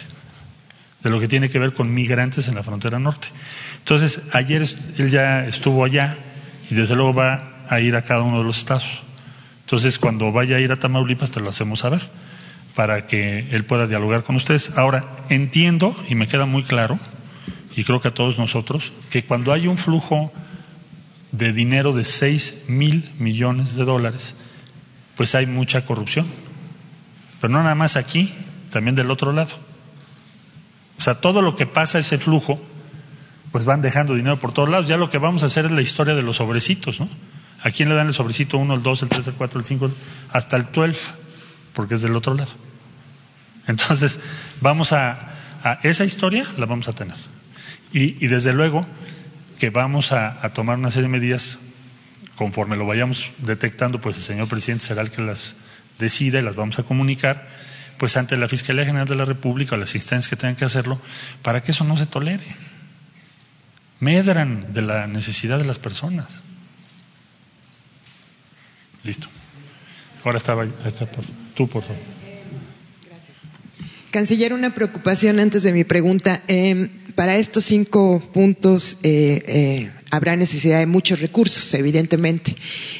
de lo que tiene que ver con migrantes en la frontera norte. Entonces, ayer él ya estuvo allá y desde luego va a ir a cada uno de los estados. Entonces, cuando vaya a ir a Tamaulipas, te lo hacemos saber para que él pueda dialogar con ustedes. Ahora, entiendo y me queda muy claro, y creo que a todos nosotros, que cuando hay un flujo de dinero de 6 mil millones de dólares, pues hay mucha corrupción. Pero no nada más aquí, también del otro lado. O sea, todo lo que pasa, ese flujo, pues van dejando dinero por todos lados. Ya lo que vamos a hacer es la historia de los sobrecitos, ¿no? ¿A quién le dan el sobrecito 1, el 2, el 3, el 4, el 5, hasta el 12? Porque es del otro lado. Entonces, vamos a, esa historia la vamos a tener. Y, desde luego que vamos a, tomar una serie de medidas conforme lo vayamos detectando, pues el señor presidente será el que las decida y las vamos a comunicar, pues ante la Fiscalía General de la República o las instancias que tengan que hacerlo, para que eso no se tolere. Medran de la necesidad de las personas. Listo. Ahora estaba acá, tú, por favor. Gracias. Canciller, una preocupación antes de mi pregunta. Em, para estos cinco puntos eh, eh, habrá necesidad de muchos recursos, evidentemente.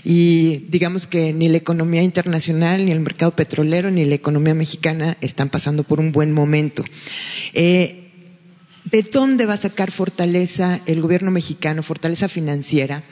Y digamos que ni la economía internacional, ni el mercado petrolero, ni la economía mexicana están pasando por un buen momento. Eh, ¿De dónde va a sacar fortaleza el gobierno mexicano, fortaleza financiera?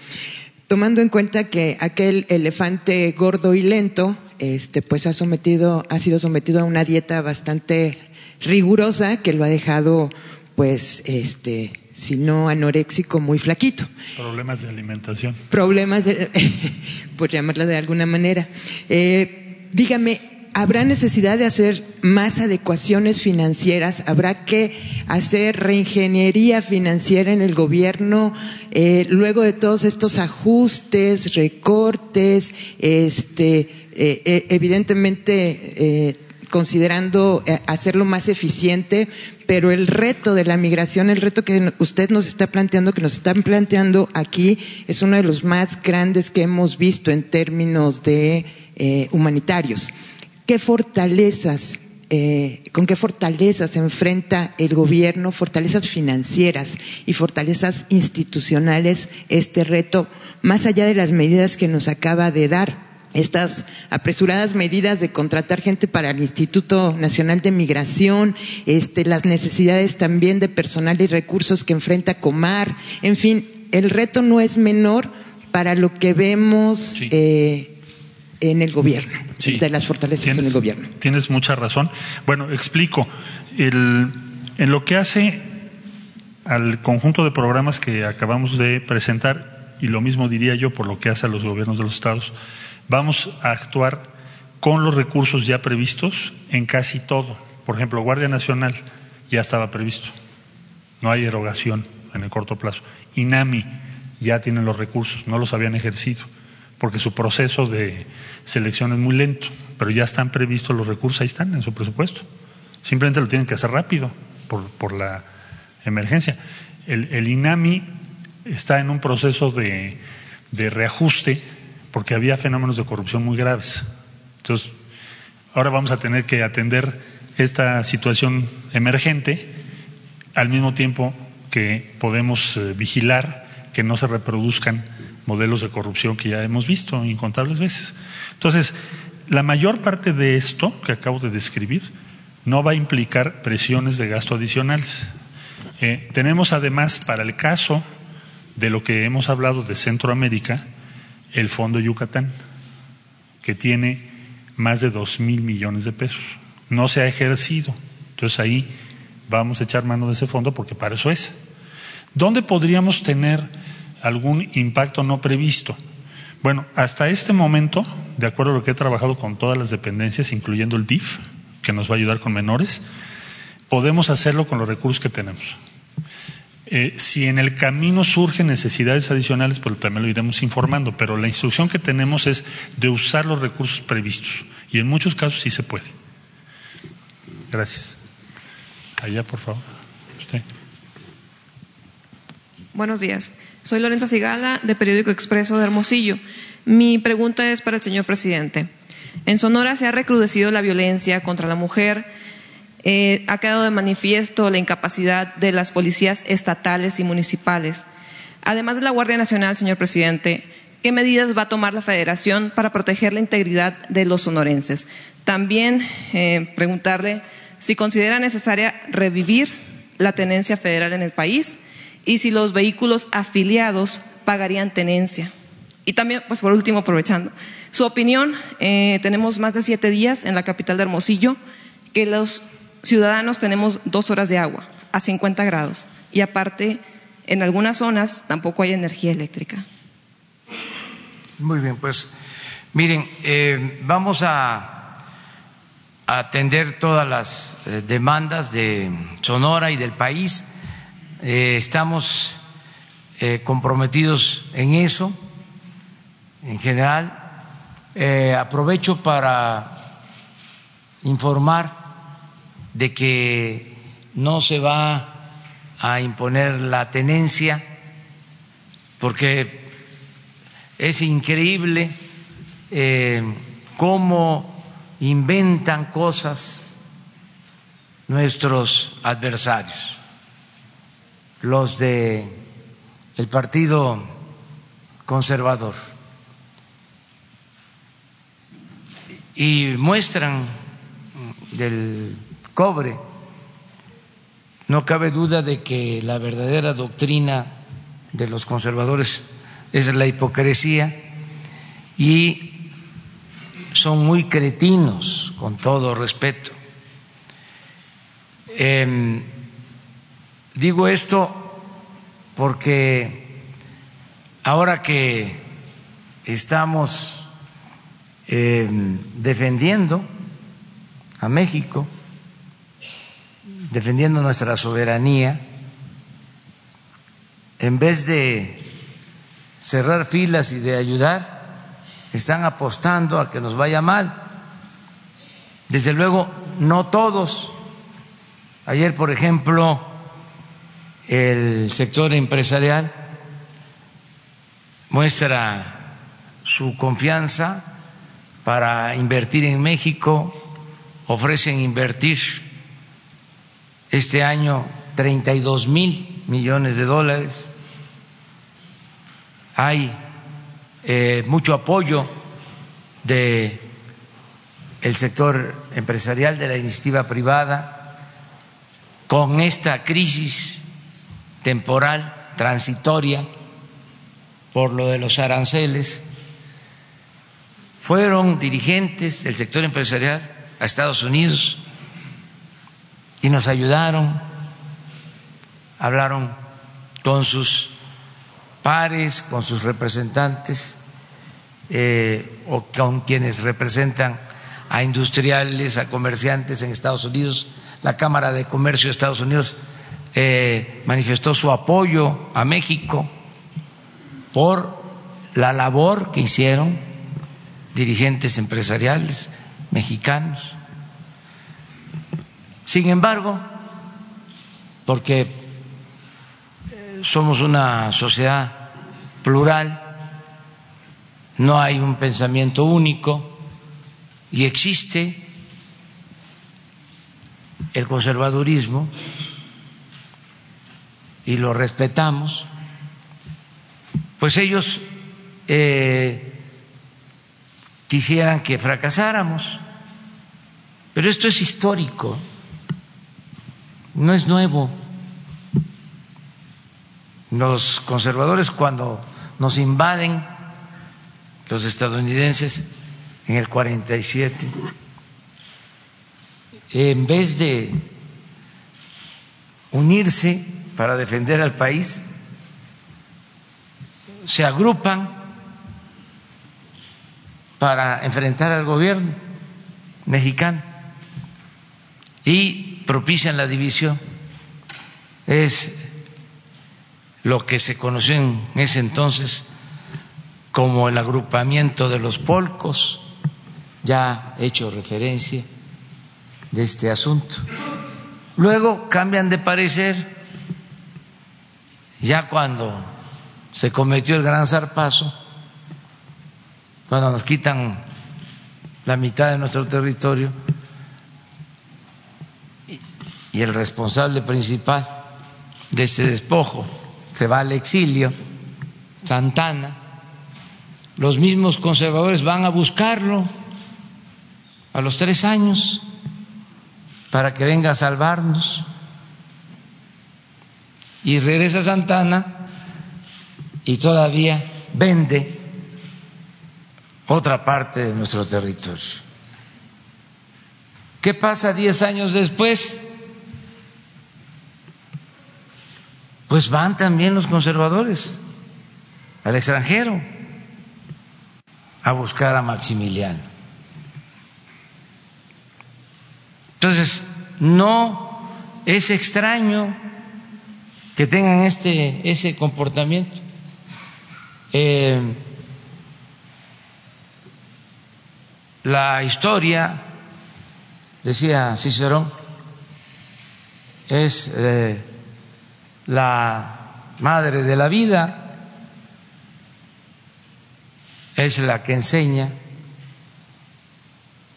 Tomando en cuenta que aquel elefante gordo y lento, este, pues ha sometido, ha sido sometido a una dieta bastante rigurosa que lo ha dejado, pues, este, si no anoréxico, muy flaquito. Problemas de alimentación. Problemas, de, por llamarlo de alguna manera. Eh, dígame, ¿habrá necesidad de hacer más adecuaciones financieras? ¿Habrá que hacer reingeniería financiera en el gobierno eh, luego de todos estos ajustes, recortes, este, eh, eh, evidentemente considerando hacerlo más eficiente, pero el reto de la migración, el reto que usted nos está planteando, que nos están planteando aquí, es uno de los más grandes que hemos visto en términos de humanitarios. ¿Qué fortalezas eh, con qué fortalezas se enfrenta el gobierno, fortalezas financieras y fortalezas institucionales este reto, más allá de las medidas que nos acaba de dar. Estas apresuradas medidas de contratar gente para el Instituto Nacional de Migración, este, las necesidades también de personal y recursos que enfrenta Comar, en fin, el reto no es menor para lo que vemos sí. eh, en el gobierno, sí. de las fortalezas tienes, en el gobierno. Tienes mucha razón. Bueno, explico. El, en lo que hace al conjunto de programas que acabamos de presentar, y lo mismo diría yo por lo que hace a los gobiernos de los estados, vamos a actuar con los recursos ya previstos en casi todo. Por ejemplo, Guardia Nacional ya estaba previsto. No hay erogación en el corto plazo. INAMI ya tienen los recursos, no los habían ejercido porque su proceso de selección es muy lento, pero ya están previstos los recursos, ahí están en su presupuesto. Simplemente lo tienen que hacer rápido por, por la emergencia. El, el, INAMI está en un proceso de, de, reajuste porque había fenómenos de corrupción muy graves. Entonces, ahora vamos a tener que atender esta situación emergente al mismo tiempo que podemos eh, vigilar que no se reproduzcan modelos de corrupción que ya hemos visto incontables veces. Entonces, la mayor parte de esto que acabo de describir no va a implicar presiones de gasto adicionales. Eh, tenemos además, para el caso de lo que hemos hablado de Centroamérica, el Fondo Yucatán, que tiene más de dos mil millones de pesos. No se ha ejercido. Entonces ahí vamos a echar mano de ese fondo porque para eso es. ¿Dónde podríamos tener algún impacto no previsto. Bueno, hasta este momento, de acuerdo a lo que he trabajado con todas las dependencias, incluyendo el DIF, que nos va a ayudar con menores, podemos hacerlo con los recursos que tenemos. Eh, si en el camino surgen necesidades adicionales, pues también lo iremos informando, pero la instrucción que tenemos es de usar los recursos previstos y en muchos casos sí se puede. Gracias. Allá, por favor. Usted. Buenos días. Soy Lorenza Sigala, de Periódico Expreso de Hermosillo. Mi pregunta es para el señor presidente. En Sonora se ha recrudecido la violencia contra la mujer. Eh, ha quedado de manifiesto la incapacidad de las policías estatales y municipales. Además de la Guardia Nacional, señor presidente, ¿qué medidas va a tomar la Federación para proteger la integridad de los sonorenses? También eh, preguntarle si considera necesaria revivir la tenencia federal en el país y si los vehículos afiliados pagarían tenencia. Y también, pues por último, aprovechando, su opinión, eh, tenemos más de siete días en la capital de Hermosillo que los ciudadanos tenemos dos horas de agua a 50 grados y aparte en algunas zonas tampoco hay energía eléctrica. Muy bien, pues miren, eh, vamos a atender todas las eh, demandas de Sonora y del país eh, estamos eh, comprometidos en eso, en general. Eh, aprovecho para informar de que no se va a imponer la tenencia porque es increíble cómo inventan cosas nuestros adversarios los de el Partido Conservador y muestran del cobre, no cabe duda de que la verdadera doctrina de los conservadores es la hipocresía y son muy cretinos, con todo respeto. Eh, digo esto porque ahora que estamos eh, defendiendo a México, defendiendo nuestra soberanía, en vez de cerrar filas y de ayudar, están apostando a que nos vaya mal. Desde luego, no todos. Ayer, por ejemplo, el sector empresarial muestra su confianza para invertir en México, ofrecen invertir este año 32 mil millones de dólares. Hay eh, mucho apoyo de el sector empresarial, de la iniciativa privada, con esta crisis temporal, transitoria, por lo de los aranceles. Fueron dirigentes del sector empresarial a Estados Unidos y nos ayudaron, hablaron con sus pares, con sus representantes eh, o con quienes representan a industriales, a comerciantes en Estados Unidos. La Cámara de Comercio de Estados Unidos eh, manifestó su apoyo a México por la labor que hicieron dirigentes empresariales mexicanos. Sin embargo, porque somos una sociedad plural, no hay un pensamiento único y existe el conservadurismo y lo respetamos, pues ellos eh, quisieran que fracasáramos. Pero esto es histórico, no es nuevo. Los conservadores cuando nos invaden los estadounidenses en el 47, en vez de unirse para defender al país, se agrupan para enfrentar al gobierno mexicano y propician la división. Es lo que se conoció en ese entonces como el agrupamiento de los polcos, ya he hecho referencia de este asunto. Luego cambian de parecer, ya cuando se cometió el gran zarpazo, cuando nos quitan la mitad de nuestro territorio y el responsable principal de este despojo se va al exilio, Santana, los mismos conservadores van a buscarlo a los tres años para que venga a salvarnos. Y regresa Santana y todavía vende otra parte de nuestro territorio. ¿Qué pasa diez años después? Pues van también los conservadores al extranjero a buscar a Maximiliano. Entonces, no es extraño que tengan este, ese comportamiento. Eh, La historia, decía Cicerón, es eh, la madre de la vida, es la que enseña.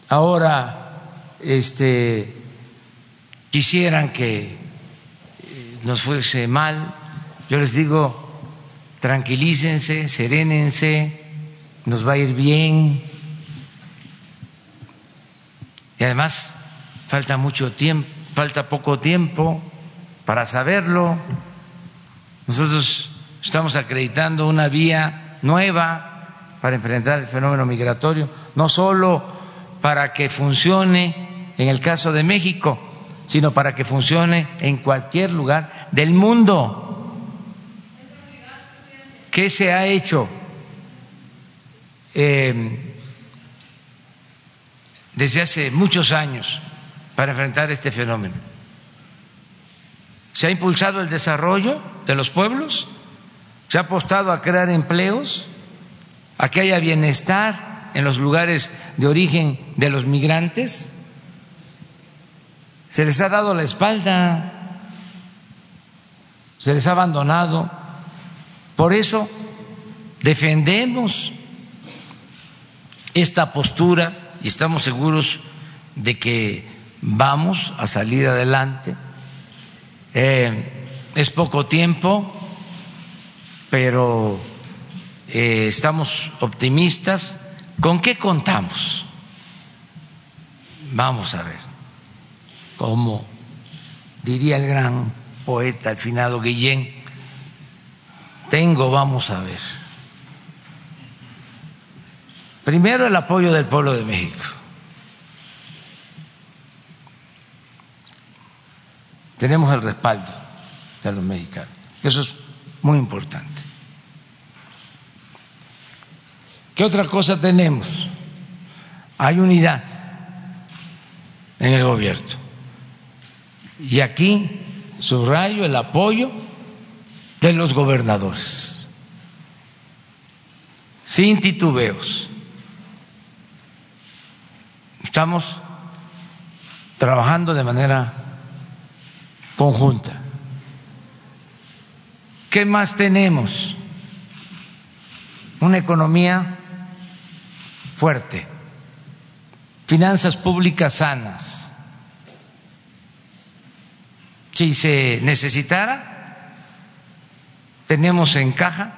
Ahora, este, quisieran que nos fuese mal, yo les digo, tranquilícense, serénense, nos va a ir bien. Y además falta mucho tiempo, falta poco tiempo para saberlo. Nosotros estamos acreditando una vía nueva para enfrentar el fenómeno migratorio, no solo para que funcione en el caso de México, sino para que funcione en cualquier lugar del mundo. ¿Qué se ha hecho? Eh, desde hace muchos años para enfrentar este fenómeno. Se ha impulsado el desarrollo de los pueblos, se ha apostado a crear empleos, a que haya bienestar en los lugares de origen de los migrantes. Se les ha dado la espalda, se les ha abandonado. Por eso defendemos esta postura y estamos seguros de que vamos a salir adelante. Eh, es poco tiempo, pero eh, estamos optimistas. ¿Con qué contamos? Vamos a ver, como diría el gran poeta, el finado Guillén, tengo, vamos a ver Primero, el apoyo del pueblo de México. Tenemos el respaldo de los mexicanos. Eso es muy importante. ¿Qué otra cosa tenemos? Hay unidad en el gobierno. Y aquí subrayo el apoyo de los gobernadores, sin titubeos. Estamos trabajando de manera conjunta. ¿Qué más tenemos? Una economía fuerte, finanzas públicas sanas. Si se necesitara, tenemos en caja,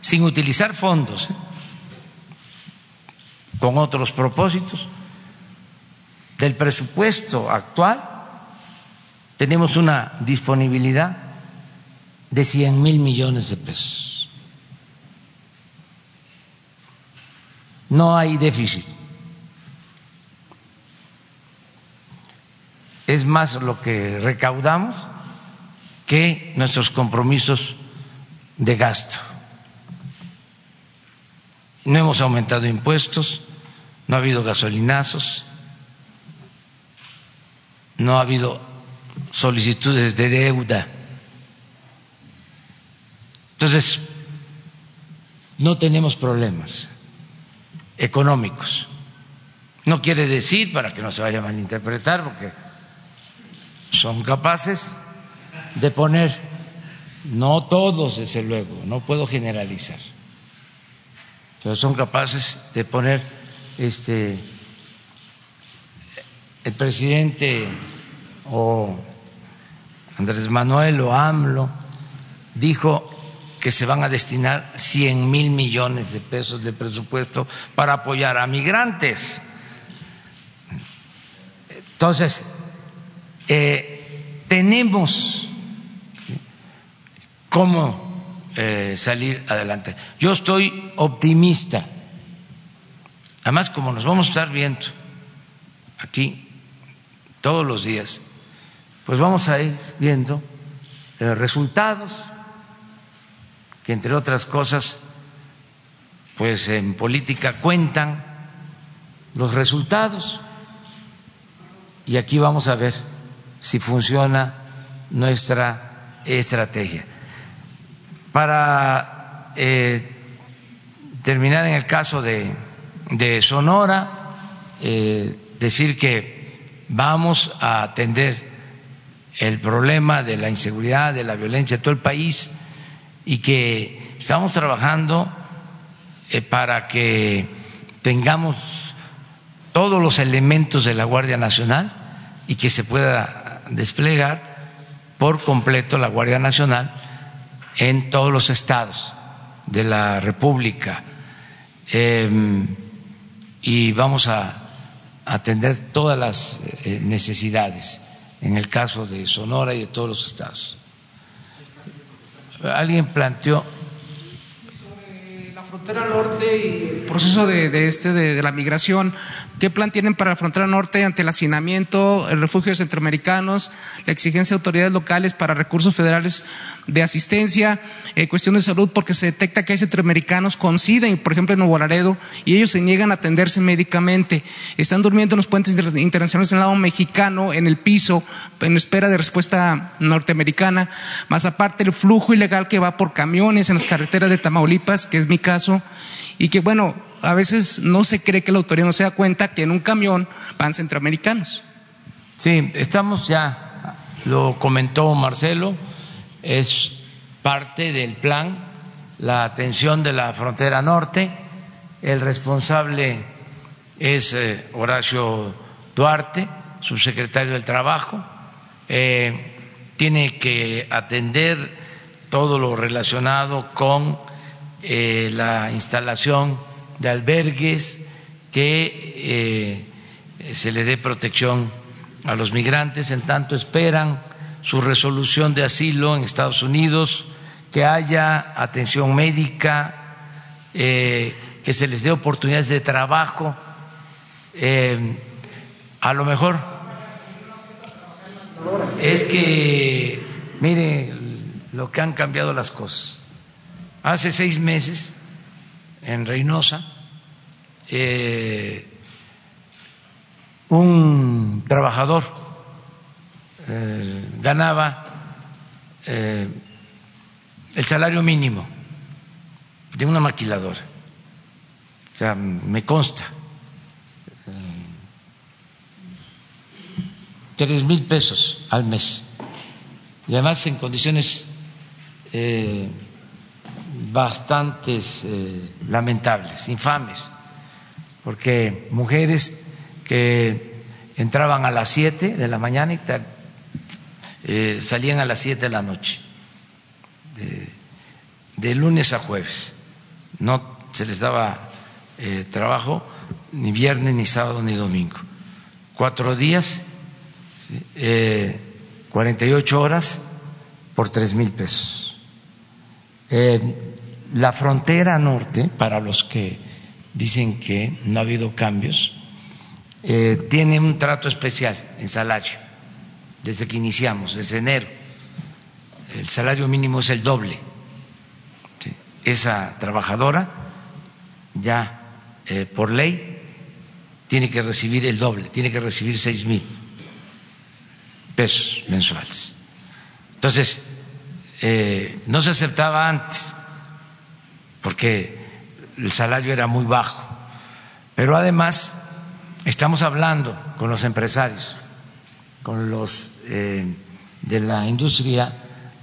sin utilizar fondos, con otros propósitos, del presupuesto actual tenemos una disponibilidad de 100 mil millones de pesos. No hay déficit. Es más lo que recaudamos que nuestros compromisos de gasto. No hemos aumentado impuestos, no ha habido gasolinazos, no ha habido solicitudes de deuda. Entonces, no tenemos problemas económicos. No quiere decir, para que no se vaya a malinterpretar, porque son capaces de poner, no todos desde luego, no puedo generalizar, pero son capaces de poner este el presidente o Andrés Manuel o AMLO dijo que se van a destinar 100 mil millones de pesos de presupuesto para apoyar a migrantes. Entonces, eh, tenemos cómo eh, salir adelante. Yo estoy optimista. Además, como nos vamos a estar viendo aquí todos los días, pues vamos a ir viendo eh, resultados que entre otras cosas, pues en política cuentan los resultados y aquí vamos a ver si funciona nuestra estrategia. Para eh, terminar en el caso de, Sonora, eh, decir que vamos a atender el problema de la inseguridad, de la violencia de todo el país y que estamos trabajando eh, para que tengamos todos los elementos de la Guardia Nacional y que se pueda desplegar por completo la Guardia Nacional en todos los estados de la República em, y vamos a atender todas las eh, necesidades en el caso de Sonora y de todos los estados. Alguien planteó la frontera norte y el proceso de, este de, la migración. ¿Qué plan tienen para la frontera norte ante el hacinamiento, el refugio de centroamericanos, la exigencia de autoridades locales para recursos federales de asistencia, eh, cuestión de salud, porque se detecta que hay centroamericanos con SIDA, por ejemplo en Nuevo Laredo, y ellos se niegan a atenderse médicamente. Están durmiendo en los puentes internacionales en el lado mexicano, en el piso, en espera de respuesta norteamericana, más aparte el flujo ilegal que va por camiones en las carreteras de Tamaulipas, que es mi caso, y que bueno, a veces no se cree que la autoridad no se da cuenta que en un camión van centroamericanos. Sí, estamos ya, lo comentó Marcelo, es parte del plan la atención de la frontera norte. El responsable es eh, Horacio Duarte, subsecretario del Trabajo. Eh, tiene que atender todo lo relacionado con eh, la instalación de albergues, que se le dé protección a los migrantes en tanto esperan su resolución de asilo en Estados Unidos, que haya atención médica, eh, que se les dé oportunidades de trabajo. Eh, a lo mejor es que, mire lo que han cambiado las cosas. Hace seis meses, en Reynosa, eh, un trabajador eh, ganaba eh, el salario mínimo de una maquiladora. O sea, me consta. Tres mil pesos al mes. Y además en condiciones eh, bastantes lamentables, infames, porque mujeres que entraban a las siete de la mañana y eh, salían a las 7 de la noche, de, lunes a jueves. No se les daba eh, trabajo ni viernes, ni sábado, ni domingo. Cuatro días, eh, 48 horas por tres mil pesos. La frontera norte, para los que dicen que no ha habido cambios, eh, tiene un trato especial en salario desde que iniciamos, desde enero. El salario mínimo es el doble. Esa trabajadora ya eh, por ley tiene que recibir el doble, tiene que recibir seis mil pesos mensuales. Entonces, eh, no se aceptaba antes porque el salario era muy bajo, pero además estamos hablando con los empresarios, con los eh, de la industria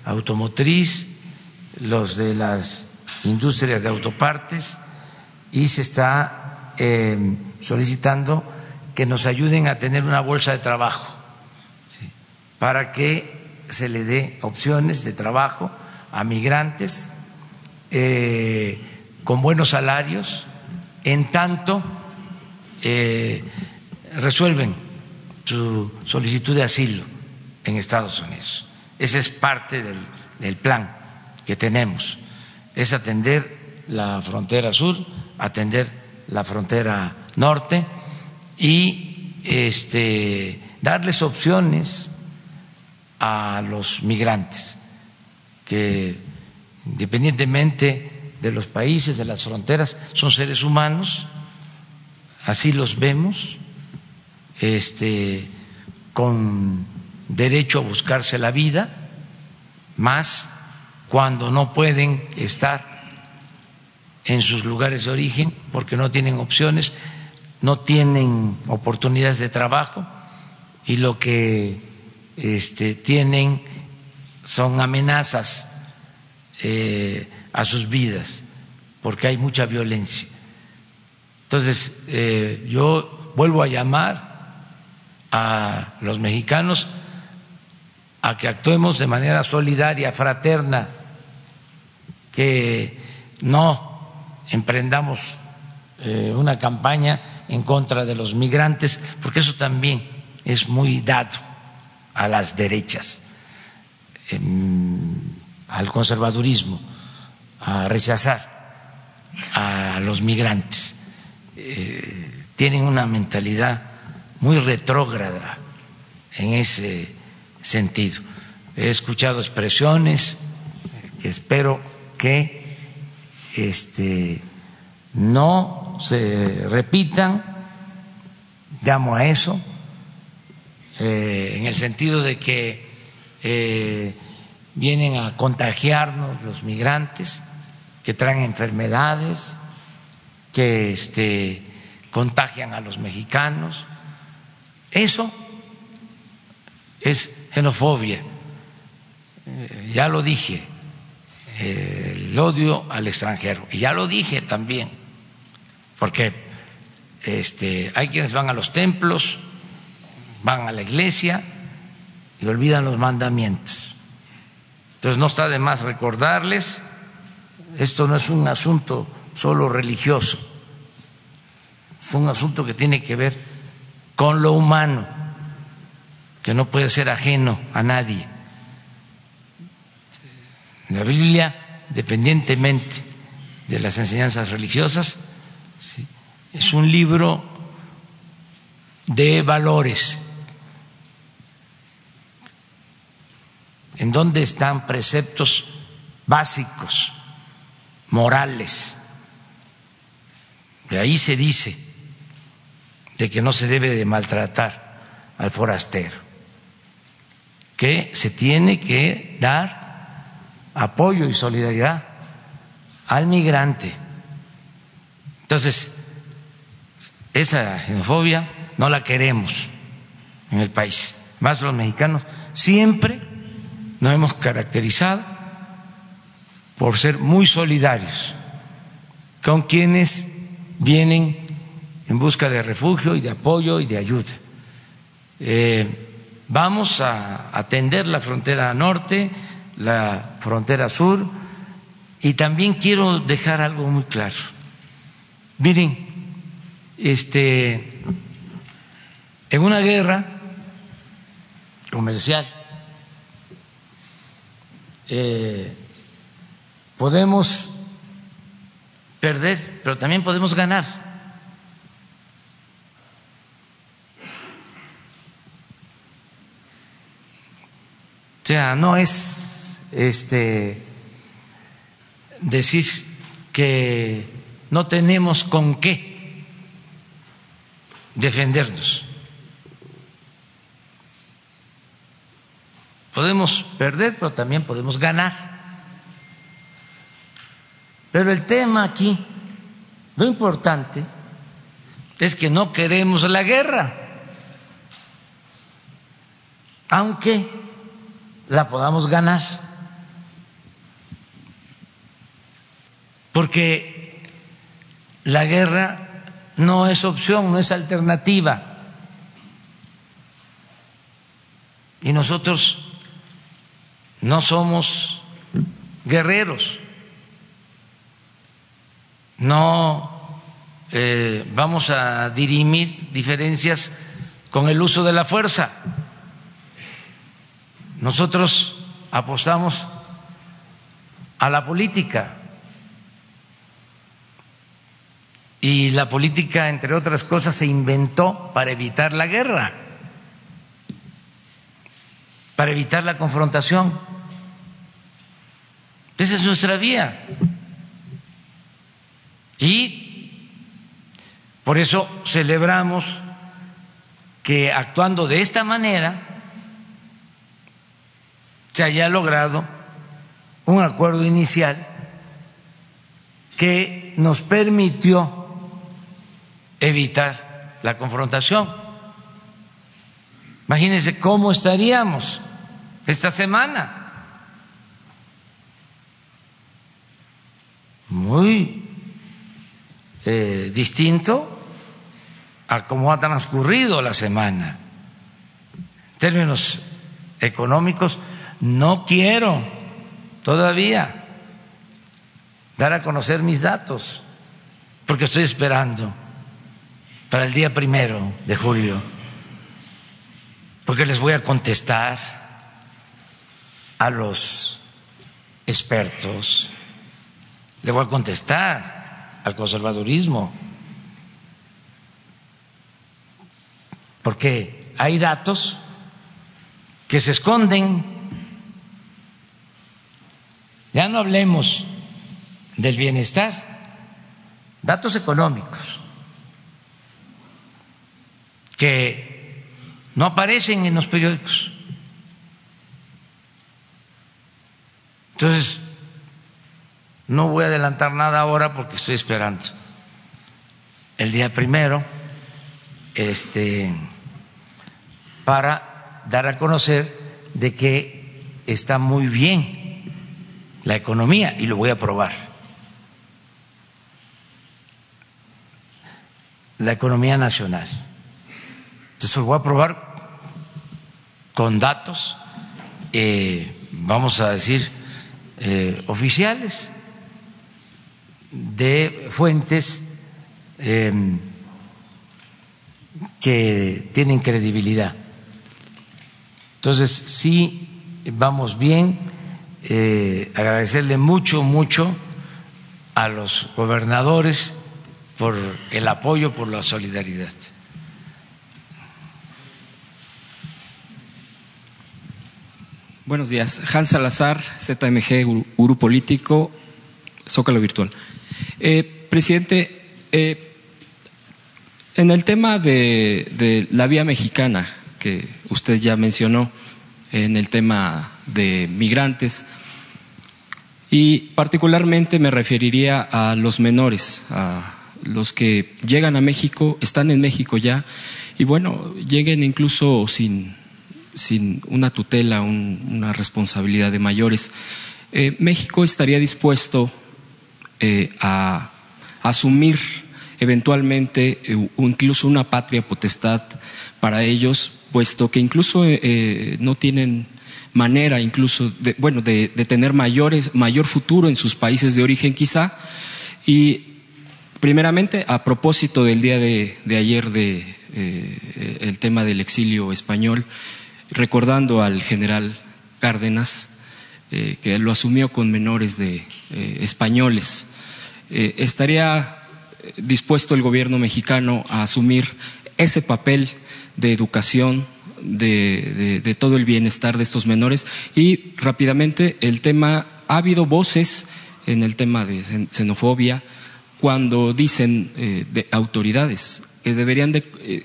automotriz, los de las industrias de autopartes y se está eh, solicitando que nos ayuden a tener una bolsa de trabajo para que se le dé opciones de trabajo a migrantes eh, con buenos salarios en tanto resuelven su solicitud de asilo en Estados Unidos. Ese es parte del, plan que tenemos, es atender la frontera sur, atender la frontera norte y este, darles opciones a los migrantes que independientemente de los países, de las fronteras, son seres humanos, así los vemos, este, con derecho a buscarse la vida, más cuando no pueden estar en sus lugares de origen porque no tienen opciones, no tienen oportunidades de trabajo y lo que este, tienen son amenazas eh, a sus vidas porque hay mucha violencia. Entonces, eh, yo vuelvo a llamar a los mexicanos a que actuemos de manera solidaria, fraterna, que no emprendamos eh, una campaña en contra de los migrantes, porque eso también es muy dado a las derechas, al conservadurismo, a rechazar a los migrantes. Eh, tienen una mentalidad muy retrógrada en ese sentido. He escuchado expresiones que espero que este, no se repitan, llamo a eso, eh, en el sentido de que eh, vienen a contagiarnos los migrantes, que traen enfermedades, que este, contagian a los mexicanos. Eso es xenofobia. Eh, ya lo dije, el odio al extranjero. Y ya lo dije también, porque este, hay quienes van a los templos, van a la iglesia y olvidan los mandamientos. Entonces no está de más recordarles, esto no es un asunto solo religioso, es un asunto que tiene que ver con lo humano, que no puede ser ajeno a nadie. La Biblia, dependientemente de las enseñanzas religiosas, es un libro de valores, en donde están preceptos básicos, morales. De ahí se dice de que no se debe de maltratar al forastero, que se tiene que dar apoyo y solidaridad al migrante. Entonces, esa xenofobia no la queremos en el país. Más los mexicanos siempre nos hemos caracterizado por ser muy solidarios con quienes vienen en busca de refugio y de apoyo y de ayuda. Eh, vamos a atender la frontera norte, la frontera sur, y también quiero dejar algo muy claro. Miren, este, en una guerra comercial eh, podemos perder, pero también podemos ganar. O sea, no es este decir que no tenemos con qué defendernos. Podemos perder, pero también podemos ganar. Pero el tema aquí, lo importante, es que no queremos la guerra, aunque la podamos ganar. Porque la guerra no es opción, no es alternativa. Y nosotros no somos guerreros no eh, vamos a dirimir diferencias con el uso de la fuerza. Nosotros apostamos a la política. Y la política, entre otras cosas, se inventó para evitar la guerra, para evitar la confrontación. Esa es nuestra vía. Y por eso celebramos que actuando de esta manera se haya logrado un acuerdo inicial que nos permitió evitar la confrontación. Imagínense cómo estaríamos esta semana. Muy eh, distinto a cómo ha transcurrido la semana, en términos económicos. No quiero todavía dar a conocer mis datos, porque estoy esperando para el día primero de julio, porque les voy a contestar a los expertos, le voy a contestar al conservadurismo, porque hay datos que se esconden. Ya no hablemos del bienestar, datos económicos que no aparecen en los periódicos. Entonces, no voy a adelantar nada ahora porque estoy esperando el día primero este, para dar a conocer de que está muy bien la economía y lo voy a probar. La economía nacional. Entonces lo voy a probar con datos, eh, vamos a decir, eh, oficiales de fuentes eh, que tienen credibilidad. Entonces, sí, vamos bien. agradecerle mucho, mucho a los gobernadores por el apoyo, por la solidaridad. Buenos días. Hans Salazar, ZMG, Gurú Político, Zócalo Virtual. Eh, presidente, eh, en el tema de, la vía mexicana que usted ya mencionó, en el tema de migrantes, y particularmente me referiría a los menores, a los que llegan a México, están en México ya, y bueno, lleguen incluso sin sin una tutela, una responsabilidad de mayores. Eh, México estaría dispuesto eh, a asumir eventualmente eh, incluso una patria potestad para ellos, puesto que incluso no tienen manera incluso de, bueno, de, tener mayores, mayor futuro en sus países de origen quizá. Y primeramente, a propósito del día de, ayer de el tema del exilio español, recordando al general Cárdenas, eh, que lo asumió con menores de eh, españoles. Eh, ¿Estaría dispuesto el gobierno mexicano a asumir ese papel de educación, de, todo el bienestar de estos menores? Y rápidamente, el tema, ha habido voces en el tema de xenofobia cuando dicen de autoridades que deberían de,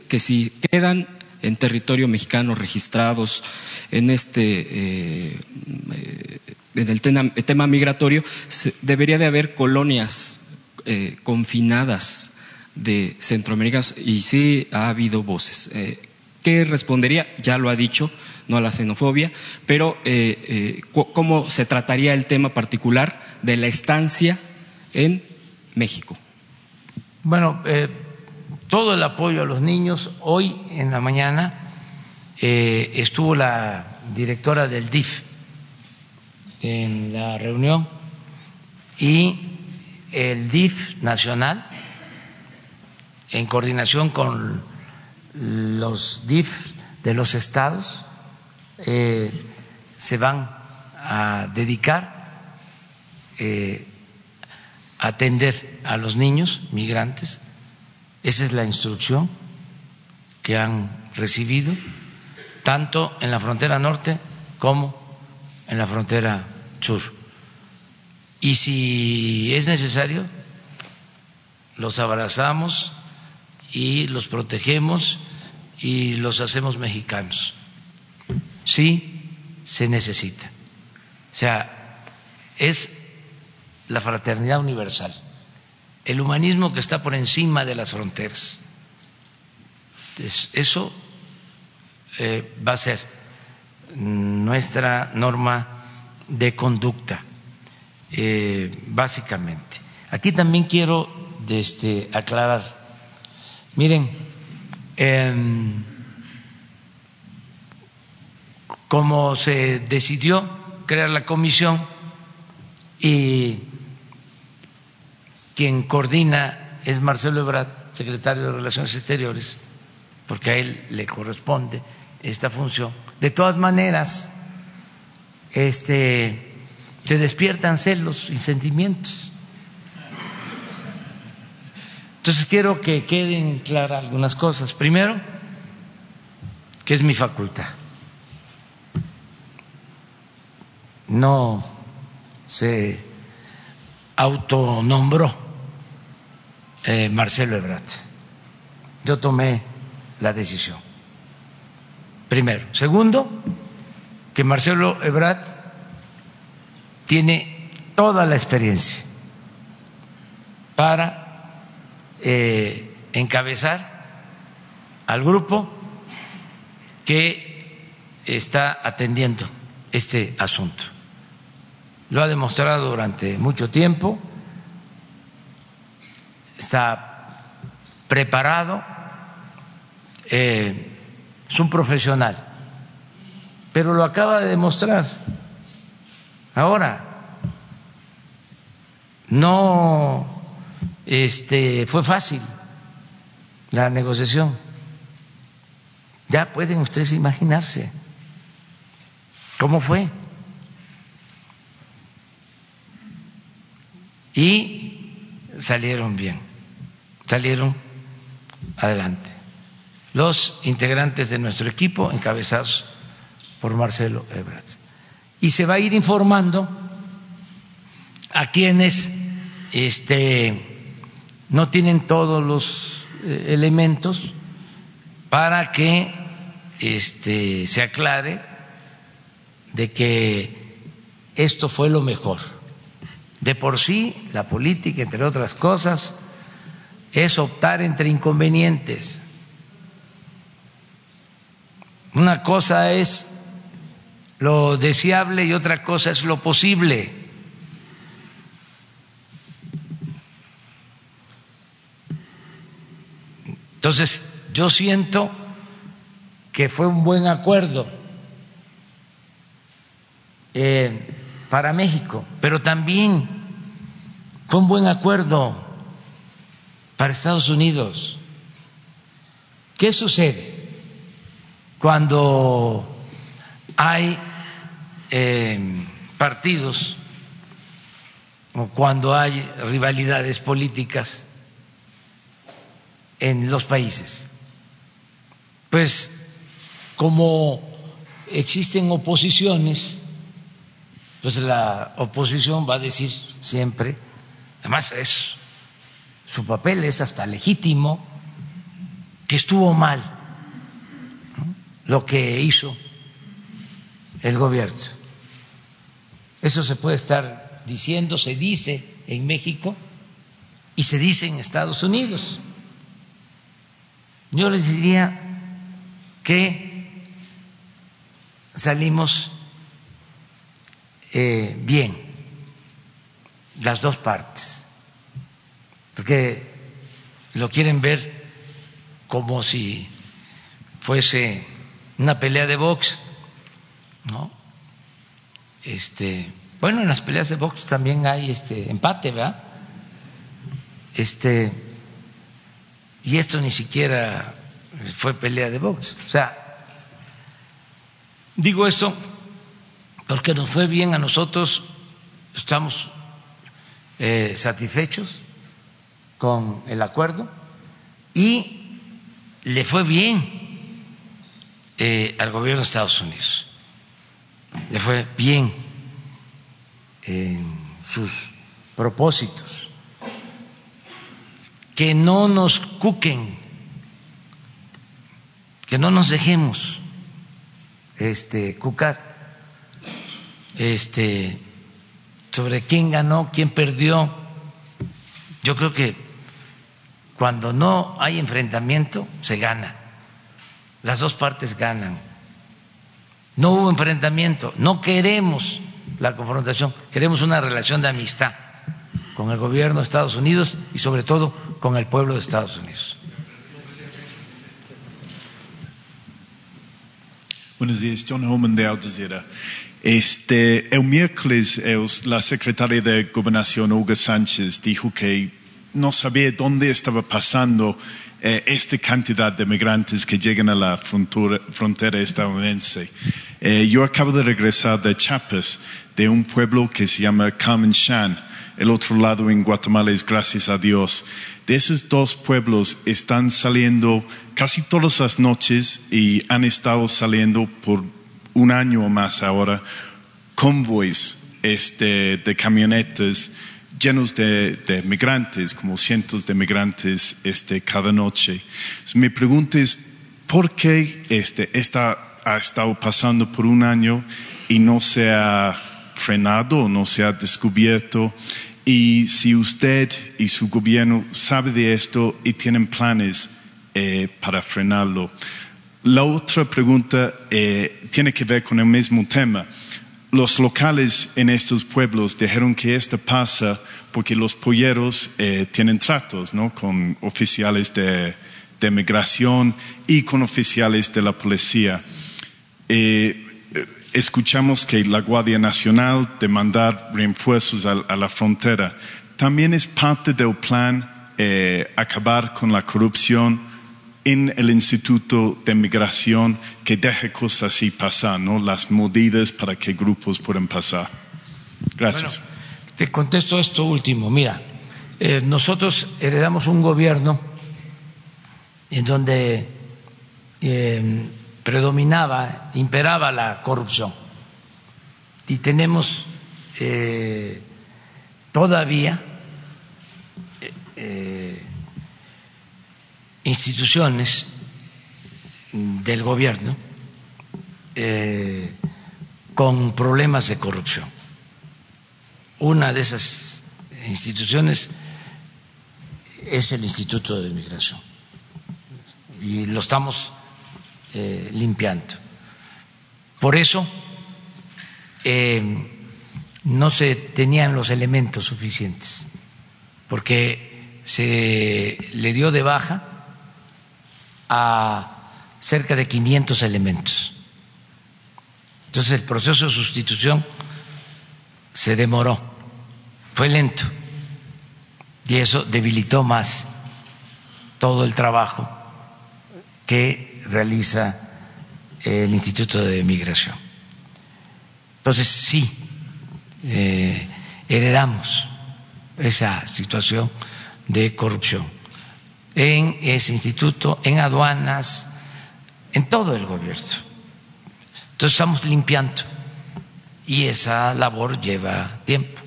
que si quedan en territorio mexicano registrados en este eh, en el tema, migratorio, debería de haber colonias eh, confinadas de centroamericanos y sí ha habido voces. Eh, ¿Qué respondería? Ya lo ha dicho, no a la xenofobia, pero ¿cómo se trataría el tema particular de la estancia en México? Bueno, todo el apoyo a los niños. Hoy en la mañana eh, estuvo la directora del DIF en la reunión y el DIF nacional, en coordinación con los DIF de los estados, eh, se van a dedicar eh, a atender a los niños migrantes esa es la instrucción que han recibido, tanto en la frontera norte como en la frontera sur. Y si es necesario, los abrazamos y los protegemos y los hacemos mexicanos. Sí se necesita. O sea, es la fraternidad universal el humanismo que está por encima de las fronteras. eso eh, va a ser nuestra norma de conducta, eh, básicamente. Aquí también quiero este, aclarar. Miren, como se decidió crear la comisión y quien coordina es Marcelo Ebrard, secretario de Relaciones Exteriores, porque a él le corresponde esta función. De todas maneras, este, se despiertan celos y sentimientos. Entonces quiero que queden claras algunas cosas. Primero, que es mi facultad. No se autonombró eh, Marcelo Ebrard. Yo tomé la decisión. Primero. Segundo, que Marcelo Ebrard tiene toda la experiencia para eh, encabezar al grupo que está atendiendo este asunto. Lo ha demostrado durante mucho tiempo, está preparado, eh, es un profesional, pero lo acaba de demostrar. Ahora, no este, fue fácil la negociación. Ya pueden ustedes imaginarse cómo fue. Y salieron bien, salieron adelante. Los integrantes de nuestro equipo, encabezados por Marcelo Ebrard. Y se va a ir informando a quienes este, no tienen todos los eh, elementos para que este, se aclare de que esto fue lo mejor. De por sí, la política, entre otras cosas, es optar entre inconvenientes. Una cosa es lo deseable y otra cosa es lo posible. Entonces, yo siento que fue un buen acuerdo eh, para México, pero también fue un buen acuerdo para Estados Unidos. ¿Qué sucede cuando hay eh, partidos o cuando hay rivalidades políticas en los países? Pues como existen oposiciones, pues la oposición va a decir siempre, además es su papel es hasta legítimo, que estuvo mal lo que hizo el gobierno. Eso se puede estar diciendo, se dice en México y se dice en Estados Unidos. Yo les diría que salimos eh, bien las dos partes, porque lo quieren ver como si fuese una pelea de box, ¿no? Este, bueno, en las peleas de box también hay este empate, ¿verdad? Este, y esto ni siquiera fue pelea de box. O sea, digo esto porque nos fue bien a nosotros, estamos eh, satisfechos con el acuerdo y le fue bien eh, al gobierno de Estados Unidos, le fue bien en sus propósitos, que no nos cuquen, que no nos dejemos este, cucar este, sobre quién ganó, quién perdió. Yo creo que cuando no hay enfrentamiento, se gana. Las dos partes ganan. No hubo enfrentamiento, no queremos la confrontación, queremos una relación de amistad con el gobierno de Estados Unidos y sobre todo con el pueblo de Estados Unidos. Buenos días, John Holman de Al Jazeera. Este, el miércoles la secretaria de Gobernación, Olga Sánchez, dijo que no sabía dónde estaba pasando eh, esta cantidad de migrantes que llegan a la frontera, estadounidense. Eh, yo acabo de regresar de Chiapas, de un pueblo que se llama Carmen Shan. El otro lado en Guatemala es gracias a Dios. De esos dos pueblos están saliendo casi todas las noches y han estado saliendo por un año o más ahora convoys este, de camionetas llenos de, migrantes, como cientos de migrantes este, cada noche. Mi pregunta es, ¿por qué este, esta ha estado pasando por un año y no se ha frenado, no se ha descubierto? Y si usted y su gobierno sabe de esto y tienen planes eh, para frenarlo. La otra pregunta eh, tiene que ver con el mismo tema. Los locales en estos pueblos dijeron que esto pasa porque los polleros eh, tienen tratos ¿no? con oficiales de, migración y con oficiales de la policía. Eh, escuchamos que la Guardia Nacional de mandar refuerzos a, a la frontera también es parte del plan acabar con la corrupción en el Instituto de Migración que deje cosas así pasar, ¿no? Las medidas para que grupos puedan pasar. Gracias. Te contesto esto último. Mira, eh, nosotros heredamos un gobierno en donde eh, predominaba, imperaba la corrupción. Y tenemos eh, todavía instituciones del gobierno eh, con problemas de corrupción. Una de esas instituciones es el Instituto de Migración y lo estamos eh, limpiando. Por eso eh, no se tenían los elementos suficientes, porque se le dio de baja a cerca de 500 elementos. Entonces el proceso de sustitución se demoró, fue lento y eso debilitó más todo el trabajo que realiza el Instituto de Migración. Entonces sí, eh, heredamos esa situación de corrupción en ese instituto, en aduanas, en todo el gobierno. Entonces estamos limpiando y esa labor lleva tiempo,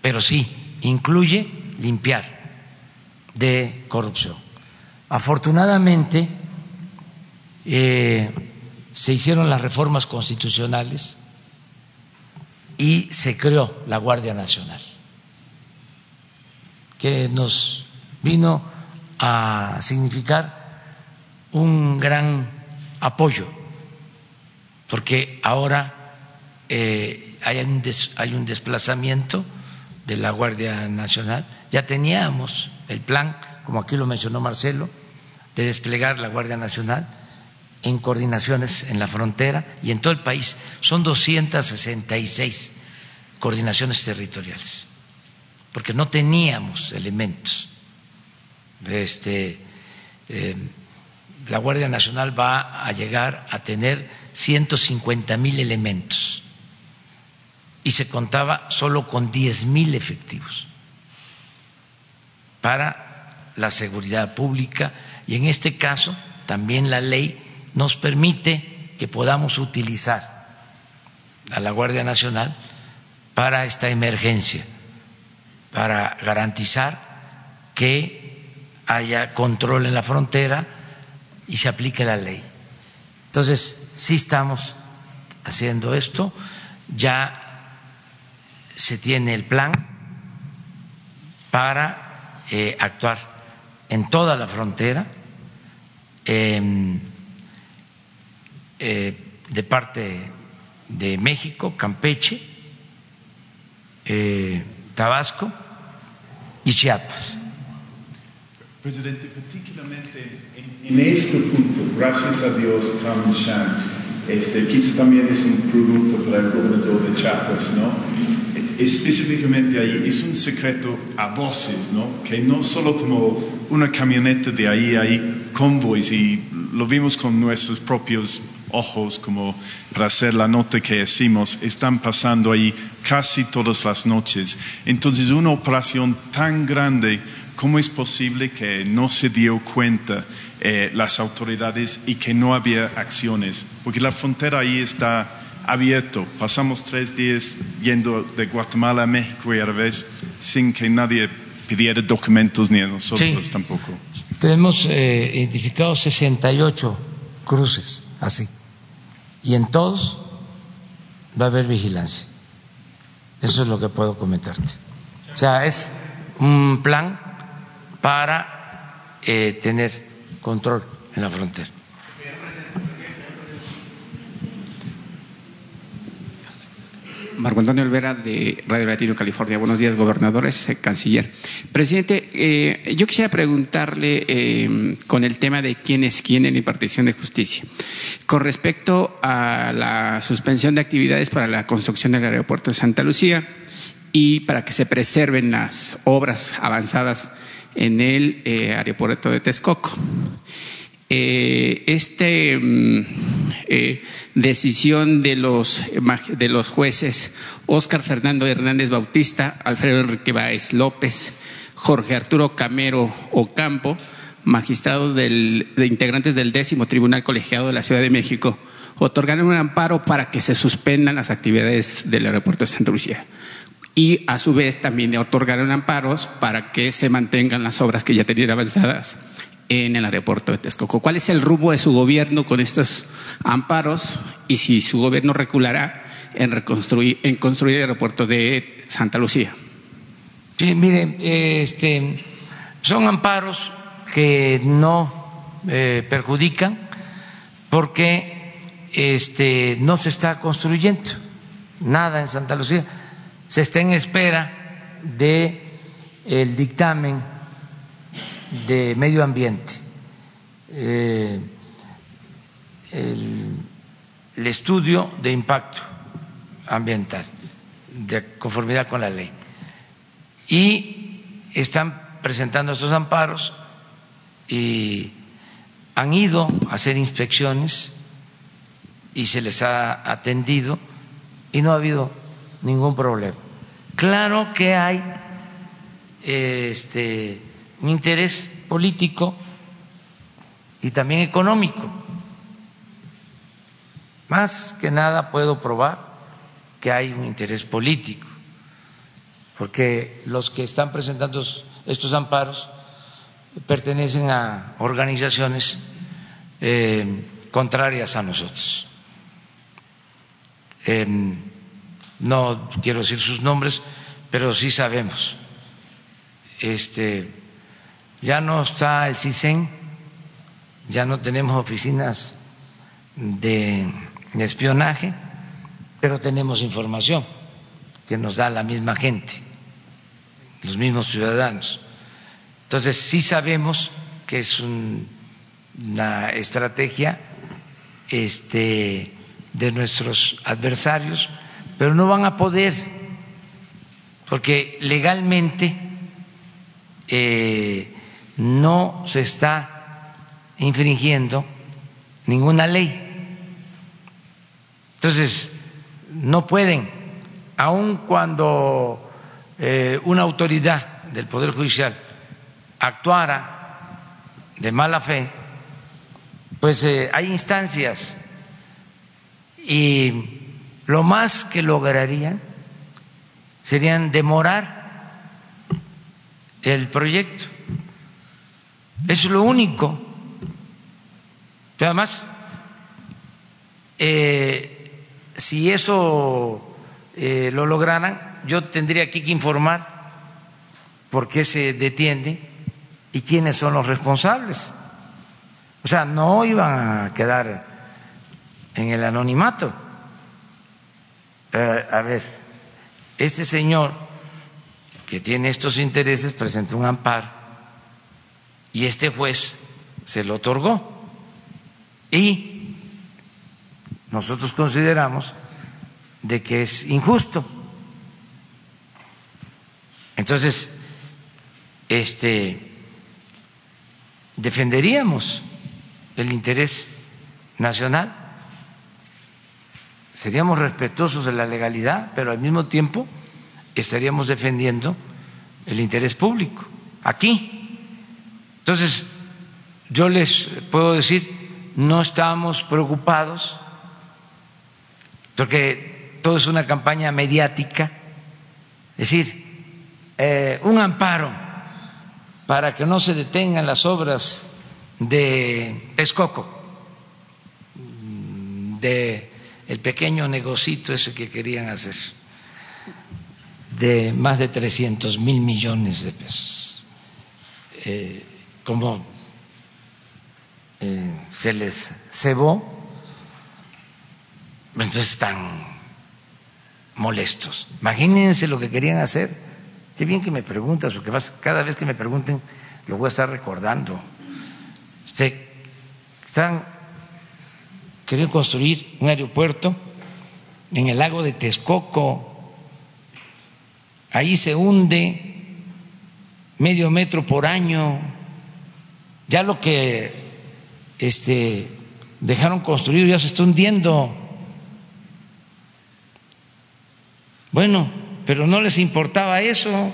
pero sí, incluye limpiar de corrupción. Afortunadamente, eh, se hicieron las reformas constitucionales y se creó la Guardia Nacional, que nos vino a significar un gran apoyo, porque ahora eh, hay, un hay un desplazamiento de la Guardia Nacional. Ya teníamos el plan, como aquí lo mencionó Marcelo, de desplegar la Guardia Nacional en coordinaciones en la frontera y en todo el país. Son 266 coordinaciones territoriales, porque no teníamos elementos este, eh, la Guardia Nacional va a llegar a tener 150 mil elementos. Y se contaba solo con 10 mil efectivos para la seguridad pública. Y en este caso también la ley nos permite que podamos utilizar a la Guardia Nacional para esta emergencia, para garantizar que haya control en la frontera y se aplique la ley. Entonces, sí estamos haciendo esto, ya se tiene el plan para eh, actuar en toda la frontera eh, de parte de México, Campeche, eh, Tabasco y Chiapas. Presidente, particularmente en, en, este punto, gracias a Dios, Carmen Chan Este, quizá también es un producto para el gobernador de Chiapas, ¿no? Específicamente ahí es un secreto a voces, ¿no? Que no solo como una camioneta de ahí hay convoys y lo vimos con nuestros propios ojos como para hacer la nota que hicimos, están pasando ahí casi todas las noches. Entonces, una operación tan grande, ¿cómo es posible que no se dio cuenta eh, las autoridades y que no había acciones? Porque la frontera ahí está abierto. Pasamos tres días yendo de Guatemala a México y a revés sin que nadie pidiera documentos ni a nosotros Sí. tampoco. Tenemos eh, identificados 68 cruces, así. Y en todos va a haber vigilancia. Eso es lo que puedo comentarte. O sea, es un plan para eh, tener control en la frontera. Marco Antonio Olvera de Radio Latino California. Buenos días, gobernadores, eh, canciller. Presidente, eh, yo quisiera preguntarle eh, con el tema de quién es quién en la impartición de justicia. Con respecto a la suspensión de actividades para la construcción del aeropuerto de Santa Lucía y para que se preserven las obras avanzadas en el eh, aeropuerto de Texcoco. Eh, este mm, eh, decisión de los, de los jueces Óscar Fernando Hernández Bautista, Alfredo Enrique Báez López, Jorge Arturo Camero Ocampo, magistrados de integrantes del décimo Tribunal Colegiado de la Ciudad de México, otorgaron un amparo para que se suspendan las actividades del aeropuerto de Santa Lucía. Y a su vez también otorgaron amparos para que se mantengan las obras que ya tenían avanzadas en el aeropuerto de Texcoco. ¿Cuál es el rumbo de su gobierno con estos amparos y si su gobierno reculará en, reconstruir, en construir el aeropuerto de Santa Lucía? Sí, mire, este, son amparos que no eh, perjudican porque este, no se está construyendo nada en Santa Lucía. Se está en espera de el dictamen de medio ambiente, eh, el, el estudio de impacto ambiental, de conformidad con la ley. Y están presentando estos amparos y han ido a hacer inspecciones y se les ha atendido y no ha habido ningún problema. Claro que hay este, un interés político y también económico. Más que nada puedo probar que hay un interés político porque los que están presentando estos amparos pertenecen a organizaciones eh, contrarias a nosotros. Eh, no quiero decir sus nombres, pero sí sabemos. Este, ya no está el CISEN, ya no tenemos oficinas de espionaje, pero tenemos información que nos da la misma gente los mismos ciudadanos. Entonces, sí sabemos que es un- una estrategia este, de nuestros adversarios, pero no van a poder, porque legalmente eh, no se está infringiendo ninguna ley. Entonces, no pueden, aun cuando eh, una autoridad del Poder Judicial actuara de mala fe, pues eh, hay instancias y lo más que lograrían serían demorar el proyecto. Es lo único. Pero además, eh, si eso eh, lo lograran, yo tendría aquí que informar por qué se detiene y quiénes son los responsables. O sea, no iban a quedar en el anonimato. Eh, a ver, este señor que tiene estos intereses presentó un amparo y este juez se lo otorgó. Y nosotros consideramos de que es injusto. Entonces, este defenderíamos el interés nacional, seríamos respetuosos de la legalidad, pero al mismo tiempo estaríamos defendiendo el interés público aquí. Entonces, yo les puedo decir, no estamos preocupados porque todo es una campaña mediática, es decir, eh, un amparo para que no se detengan las obras de Texcoco, de el pequeño negocito ese que querían hacer, de más de 300 mil millones de pesos. Eh, como eh, se les cebó, entonces están molestos. Imagínense lo que querían hacer. Qué bien que me preguntas, porque cada vez que me pregunten lo voy a estar recordando. están queriendo construir un aeropuerto en el lago de Texcoco. Ahí se hunde medio metro por año. Ya lo que este, dejaron construido ya se está hundiendo. Bueno, pero no les importaba eso,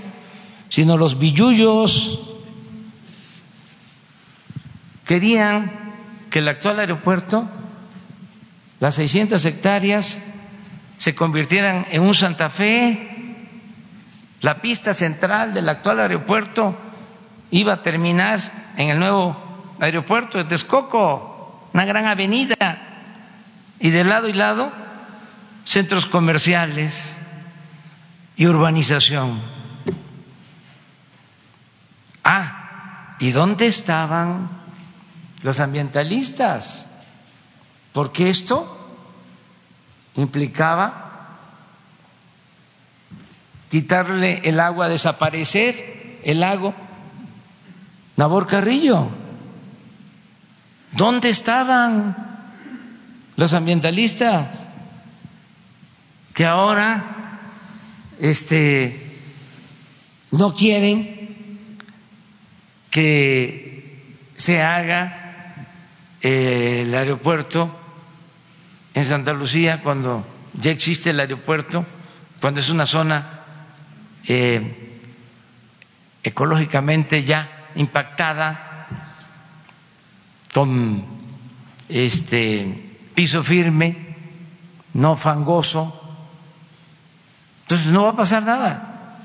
sino los billullos querían que el actual aeropuerto, las 600 hectáreas, se convirtieran en un Santa Fe. La pista central del actual aeropuerto iba a terminar en el nuevo aeropuerto de Texcoco, una gran avenida, y de lado y lado centros comerciales y urbanización. Ah, ¿y dónde estaban los ambientalistas? Porque esto implicaba quitarle el agua, desaparecer el lago Nabor Carrillo. ¿Dónde estaban los ambientalistas que ahora este, no quieren que se haga eh, el aeropuerto en Santa Lucía cuando ya existe el aeropuerto, cuando es una zona eh, ecológicamente ya impactada? con este piso firme, no fangoso. Entonces no va a pasar nada.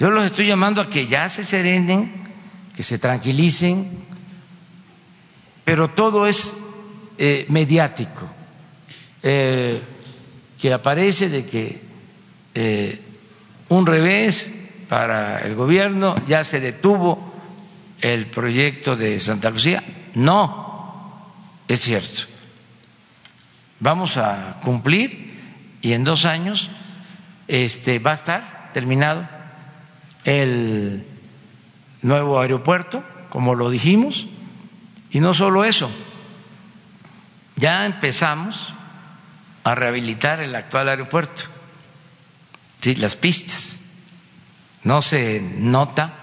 Yo los estoy llamando a que ya se serenen, que se tranquilicen, pero todo es eh, mediático, eh, que aparece de que eh, un revés para el gobierno ya se detuvo el proyecto de Santa Lucía. No, es cierto. Vamos a cumplir y en dos años este, va a estar terminado el nuevo aeropuerto, como lo dijimos, y no solo eso, ya empezamos a rehabilitar el actual aeropuerto, ¿sí? las pistas. No se nota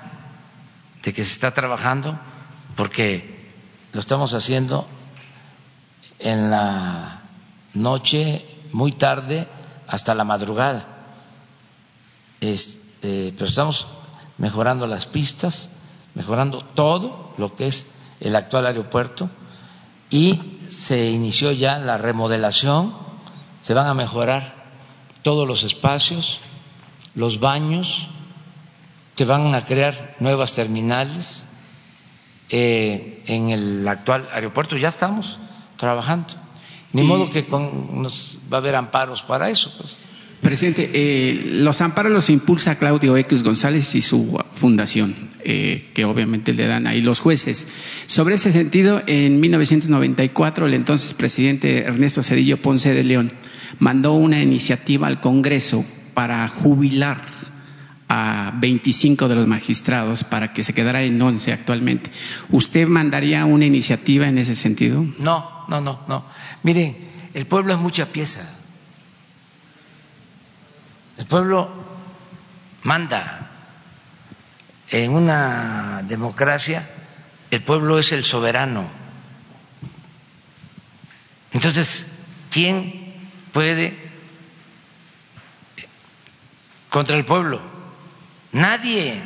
de que se está trabajando porque lo estamos haciendo en la noche, muy tarde, hasta la madrugada. Este, pero estamos mejorando las pistas, mejorando todo lo que es el actual aeropuerto y se inició ya la remodelación, se van a mejorar todos los espacios, los baños, se van a crear nuevas terminales eh, en el actual aeropuerto. Ya estamos trabajando. Ni modo que con, nos va a haber amparos para eso. Pues. Presidente, eh, los amparos los impulsa Claudio X González y su fundación, eh, que obviamente le dan ahí los jueces. Sobre ese sentido, en 1994, el entonces presidente Ernesto Cedillo Ponce de León mandó una iniciativa al Congreso para jubilar a 25 de los magistrados para que se quedara en 11 actualmente. ¿Usted mandaría una iniciativa en ese sentido? No, no, no, no. Miren, el pueblo es mucha pieza. El pueblo manda. En una democracia el pueblo es el soberano. Entonces, ¿quién puede contra el pueblo? Nadie.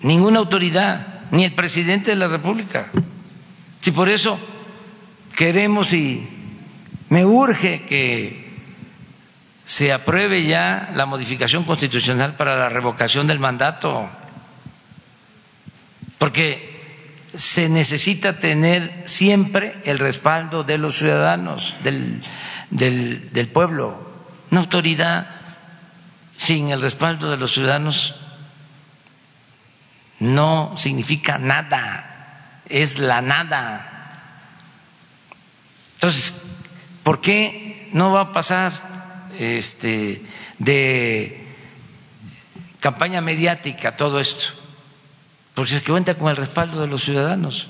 Ninguna autoridad, ni el presidente de la República. Si por eso queremos y me urge que se apruebe ya la modificación constitucional para la revocación del mandato, porque se necesita tener siempre el respaldo de los ciudadanos, del, del, pueblo. Una autoridad sin el respaldo de los ciudadanos no significa nada, es la nada. Entonces, ¿por qué no va a pasar este, de campaña mediática todo esto? Porque cuenta con el respaldo de los ciudadanos.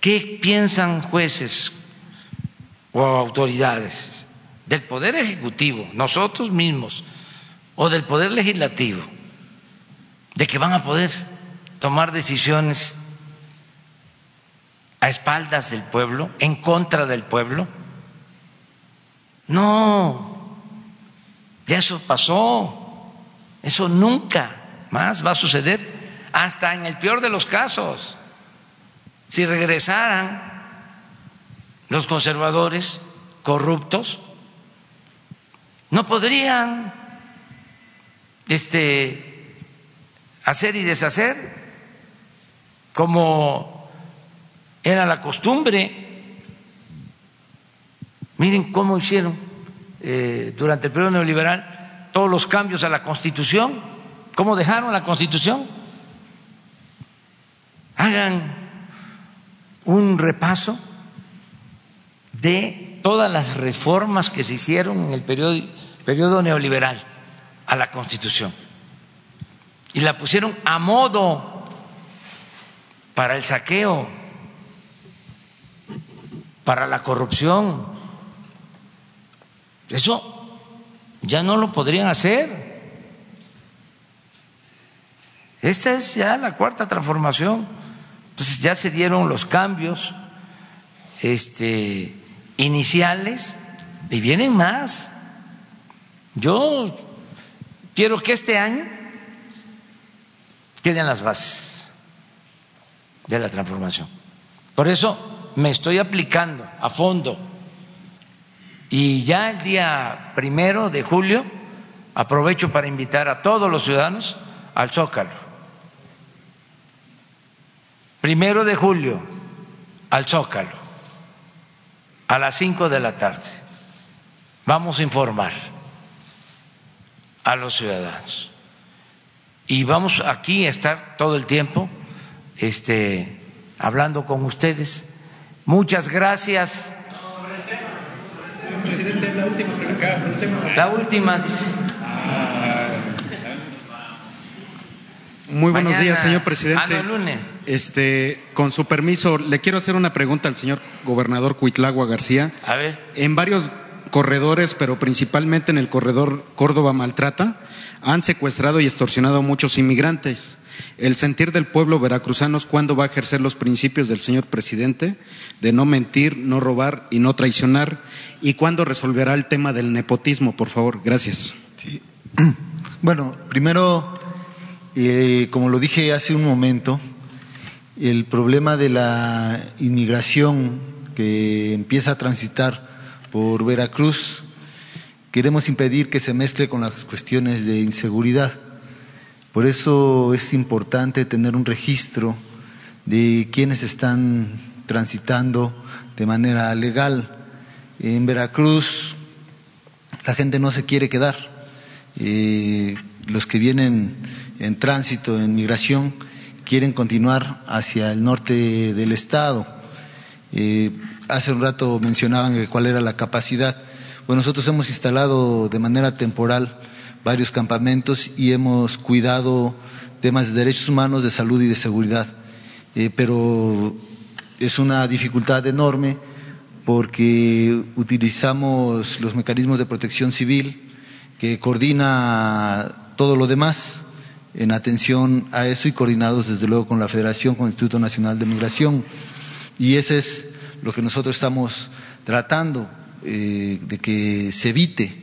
¿Qué piensan jueces o autoridades del Poder Ejecutivo, nosotros mismos, o del Poder Legislativo, de que van a poder tomar decisiones a espaldas del pueblo, en contra del pueblo. No, ya eso pasó, eso nunca más va a suceder, hasta en el peor de los casos. Si regresaran los conservadores corruptos, no podrían este, hacer y deshacer como era la costumbre. Miren cómo hicieron eh, durante el periodo neoliberal todos los cambios a la Constitución, cómo dejaron la Constitución. Hagan un repaso de todas las reformas que se hicieron en el periodo, neoliberal a la Constitución. Y la pusieron a modo para el saqueo para la corrupción. Eso ya no lo podrían hacer. Esta es ya la cuarta transformación. Entonces ya se dieron los cambios este, iniciales y vienen más. Yo quiero que este año queden las bases de la transformación. Por eso me estoy aplicando a fondo. Y ya el día primero de julio aprovecho para invitar a todos los ciudadanos al Zócalo. Primero de julio al Zócalo, a las cinco de la tarde. Vamos a informar a los ciudadanos. Y vamos aquí a estar todo el tiempo este, hablando con ustedes Muchas gracias. La última, dice. Muy buenos días, señor presidente. Ah, lunes. Este, con su permiso, le quiero hacer una pregunta al señor gobernador Cuitlagua García. A ver. En varios corredores, pero principalmente en el corredor Córdoba Maltrata, han secuestrado y extorsionado a muchos inmigrantes. El sentir del pueblo veracruzano es cuándo va a ejercer los principios del señor presidente de no mentir, no robar y no traicionar y cuándo resolverá el tema del nepotismo, por favor. Gracias. Bueno, primero, eh, como lo dije hace un momento, el problema de la inmigración que empieza a transitar por Veracruz, queremos impedir que se mezcle con las cuestiones de inseguridad. Por eso es importante tener un registro de quienes están transitando de manera legal. En Veracruz la gente no se quiere quedar. Eh, los que vienen en tránsito, en migración, quieren continuar hacia el norte del estado. Eh, hace un rato mencionaban cuál era la capacidad. Bueno, nosotros hemos instalado de manera temporal varios campamentos y hemos cuidado temas de derechos humanos, de salud y de seguridad. Eh, pero es una dificultad enorme porque utilizamos los mecanismos de protección civil que coordina todo lo demás en atención a eso y coordinados desde luego con la Federación, con el Instituto Nacional de Migración. Y ese es lo que nosotros estamos tratando eh, de que se evite.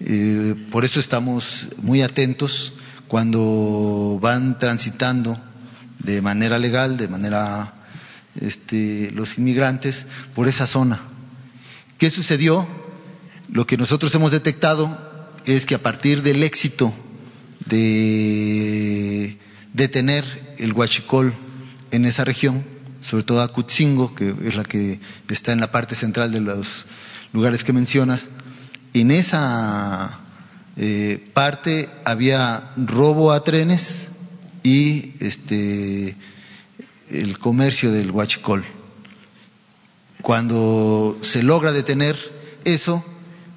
Eh, por eso estamos muy atentos cuando van transitando de manera legal, de manera este, los inmigrantes por esa zona. ¿Qué sucedió? Lo que nosotros hemos detectado es que a partir del éxito de detener el huachicol en esa región, sobre todo a Cutzingo, que es la que está en la parte central de los lugares que mencionas, en esa eh, parte había robo a trenes y este, el comercio del huachicol. Cuando se logra detener eso,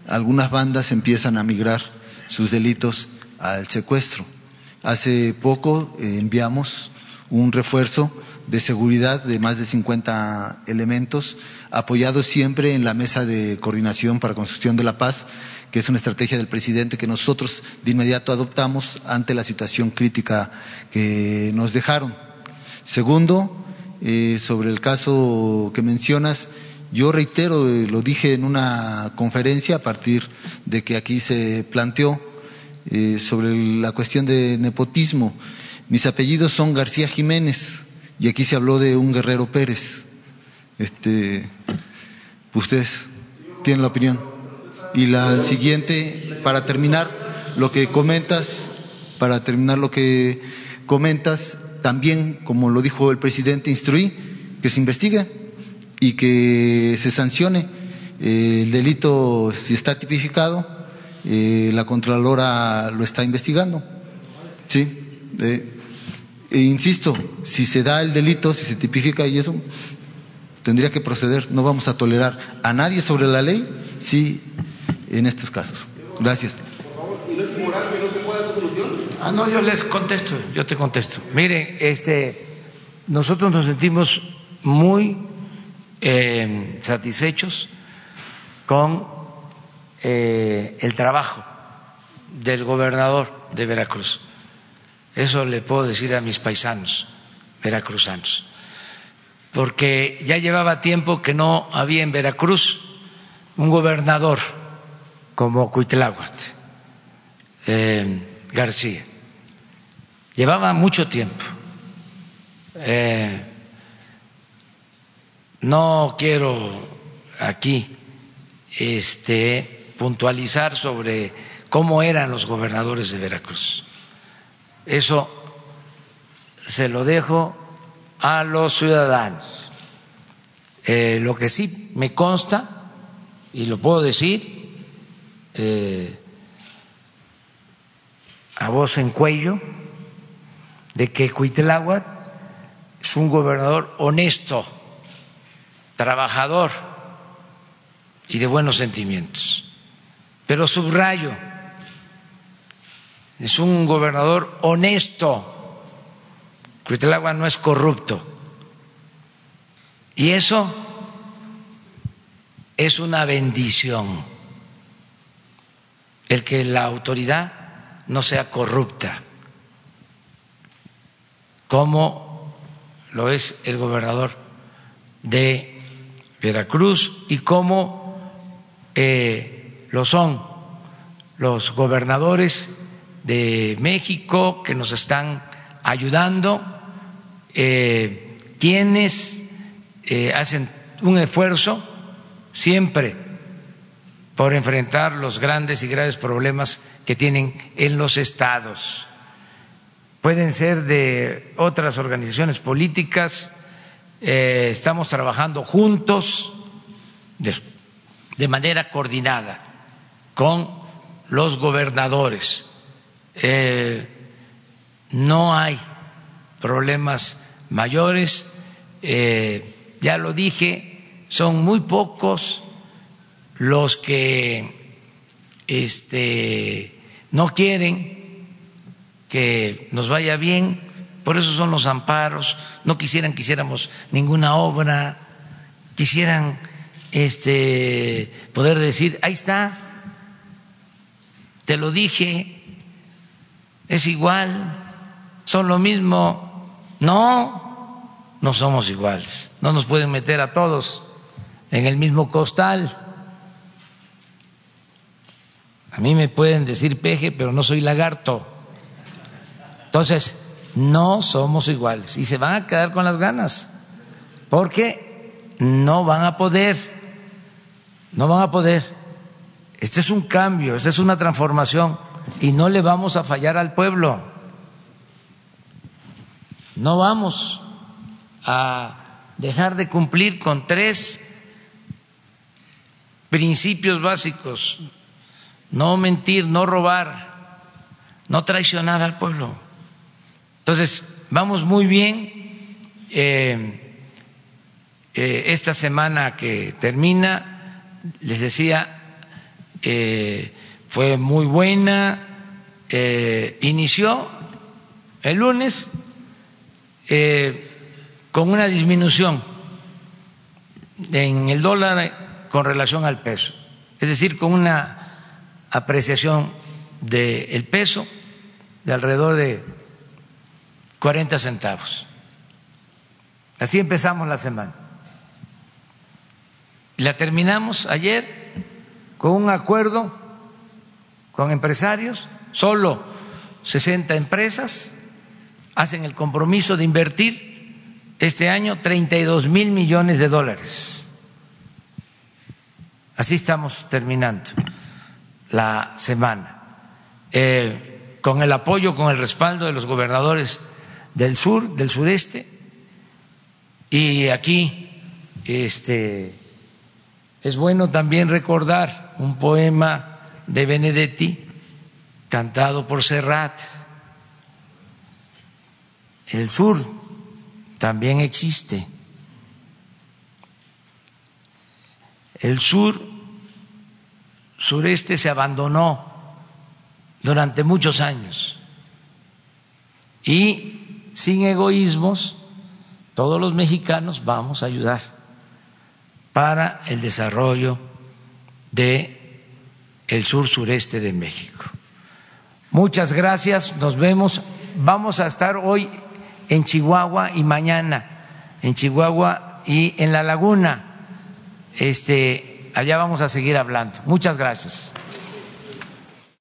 algunas bandas empiezan a migrar sus delitos al secuestro. Hace poco eh, enviamos un refuerzo de seguridad de más de 50 elementos, apoyados siempre en la mesa de coordinación para construcción de la paz, que es una estrategia del presidente que nosotros de inmediato adoptamos ante la situación crítica que nos dejaron. Segundo, eh, sobre el caso que mencionas, yo reitero, eh, lo dije en una conferencia a partir de que aquí se planteó eh, sobre la cuestión de nepotismo. Mis apellidos son García Jiménez y aquí se habló de un Guerrero Pérez. Este, ustedes tienen la opinión. Y la siguiente, para terminar, lo que comentas, para terminar lo que comentas, también, como lo dijo el presidente, instruí que se investigue y que se sancione eh, el delito si está tipificado. Eh, la Contralora lo está investigando. ¿Sí? Eh, e insisto, si se da el delito, si se tipifica y eso, tendría que proceder. No vamos a tolerar a nadie sobre la ley, sí, en estos casos. Gracias. Ah, no, yo les contesto, yo te contesto. Miren, este, nosotros nos sentimos muy eh, satisfechos con eh, el trabajo del gobernador de Veracruz. Eso le puedo decir a mis paisanos veracruzanos, porque ya llevaba tiempo que no había en Veracruz un gobernador como Cuitláhuac eh, García. Llevaba mucho tiempo. No quiero aquí este, puntualizar sobre cómo eran los gobernadores de Veracruz. Eso se lo dejo a los ciudadanos. Eh, lo que sí me consta, y lo puedo decir eh, a voz en cuello, de que Cuitláhuac es un gobernador honesto trabajador y de buenos sentimientos. Pero subrayo, es un gobernador honesto. Cuitlagua no es corrupto. Y eso es una bendición. El que la autoridad no sea corrupta, como lo es el gobernador de Veracruz y cómo eh, lo son los gobernadores de México que nos están ayudando, eh, quienes eh, hacen un esfuerzo siempre por enfrentar los grandes y graves problemas que tienen en los estados. Pueden ser de otras organizaciones políticas, eh, estamos trabajando juntos de, manera coordinada con los gobernadores. Eh, no hay problemas mayores, eh, ya lo dije, son muy pocos los que este, no quieren que nos vaya bien. Por eso son los amparos, no quisieran que hiciéramos ninguna obra, quisieran este poder decir, ahí está, te lo dije, es igual, son lo mismo. No, no somos iguales, no nos pueden meter a todos en el mismo costal. A mí me pueden decir peje, pero no soy lagarto. Entonces, no somos iguales y se van a quedar con las ganas, porque no van a poder, no van a poder. Este es un cambio, esta es una transformación y no le vamos a fallar al pueblo. No vamos a dejar de cumplir con tres principios básicos. No mentir, no robar, no traicionar al pueblo. Entonces, vamos muy bien. Eh, eh, esta semana que termina, les decía, eh, fue muy buena, inició el lunes con una disminución en el dólar con relación al peso, es decir, con una apreciación del peso de alrededor de 40 centavos. Así empezamos la semana. La terminamos ayer con un acuerdo con empresarios, solo 60 empresas hacen el compromiso de invertir este año 32 mil millones de dólares. Así estamos terminando la semana, eh, con el apoyo, con el respaldo de los gobernadores del sur, del sureste, y aquí este, es bueno también recordar un poema de Benedetti cantado por Serrat. El sur también existe. El sur sureste se abandonó durante muchos años y sin egoísmos todos los mexicanos vamos a ayudar para el desarrollo de el sur sureste de México. Muchas gracias, nos vemos. Vamos a estar hoy en Chihuahua y mañana en Chihuahua y en La Laguna. Este allá vamos a seguir hablando. Muchas gracias.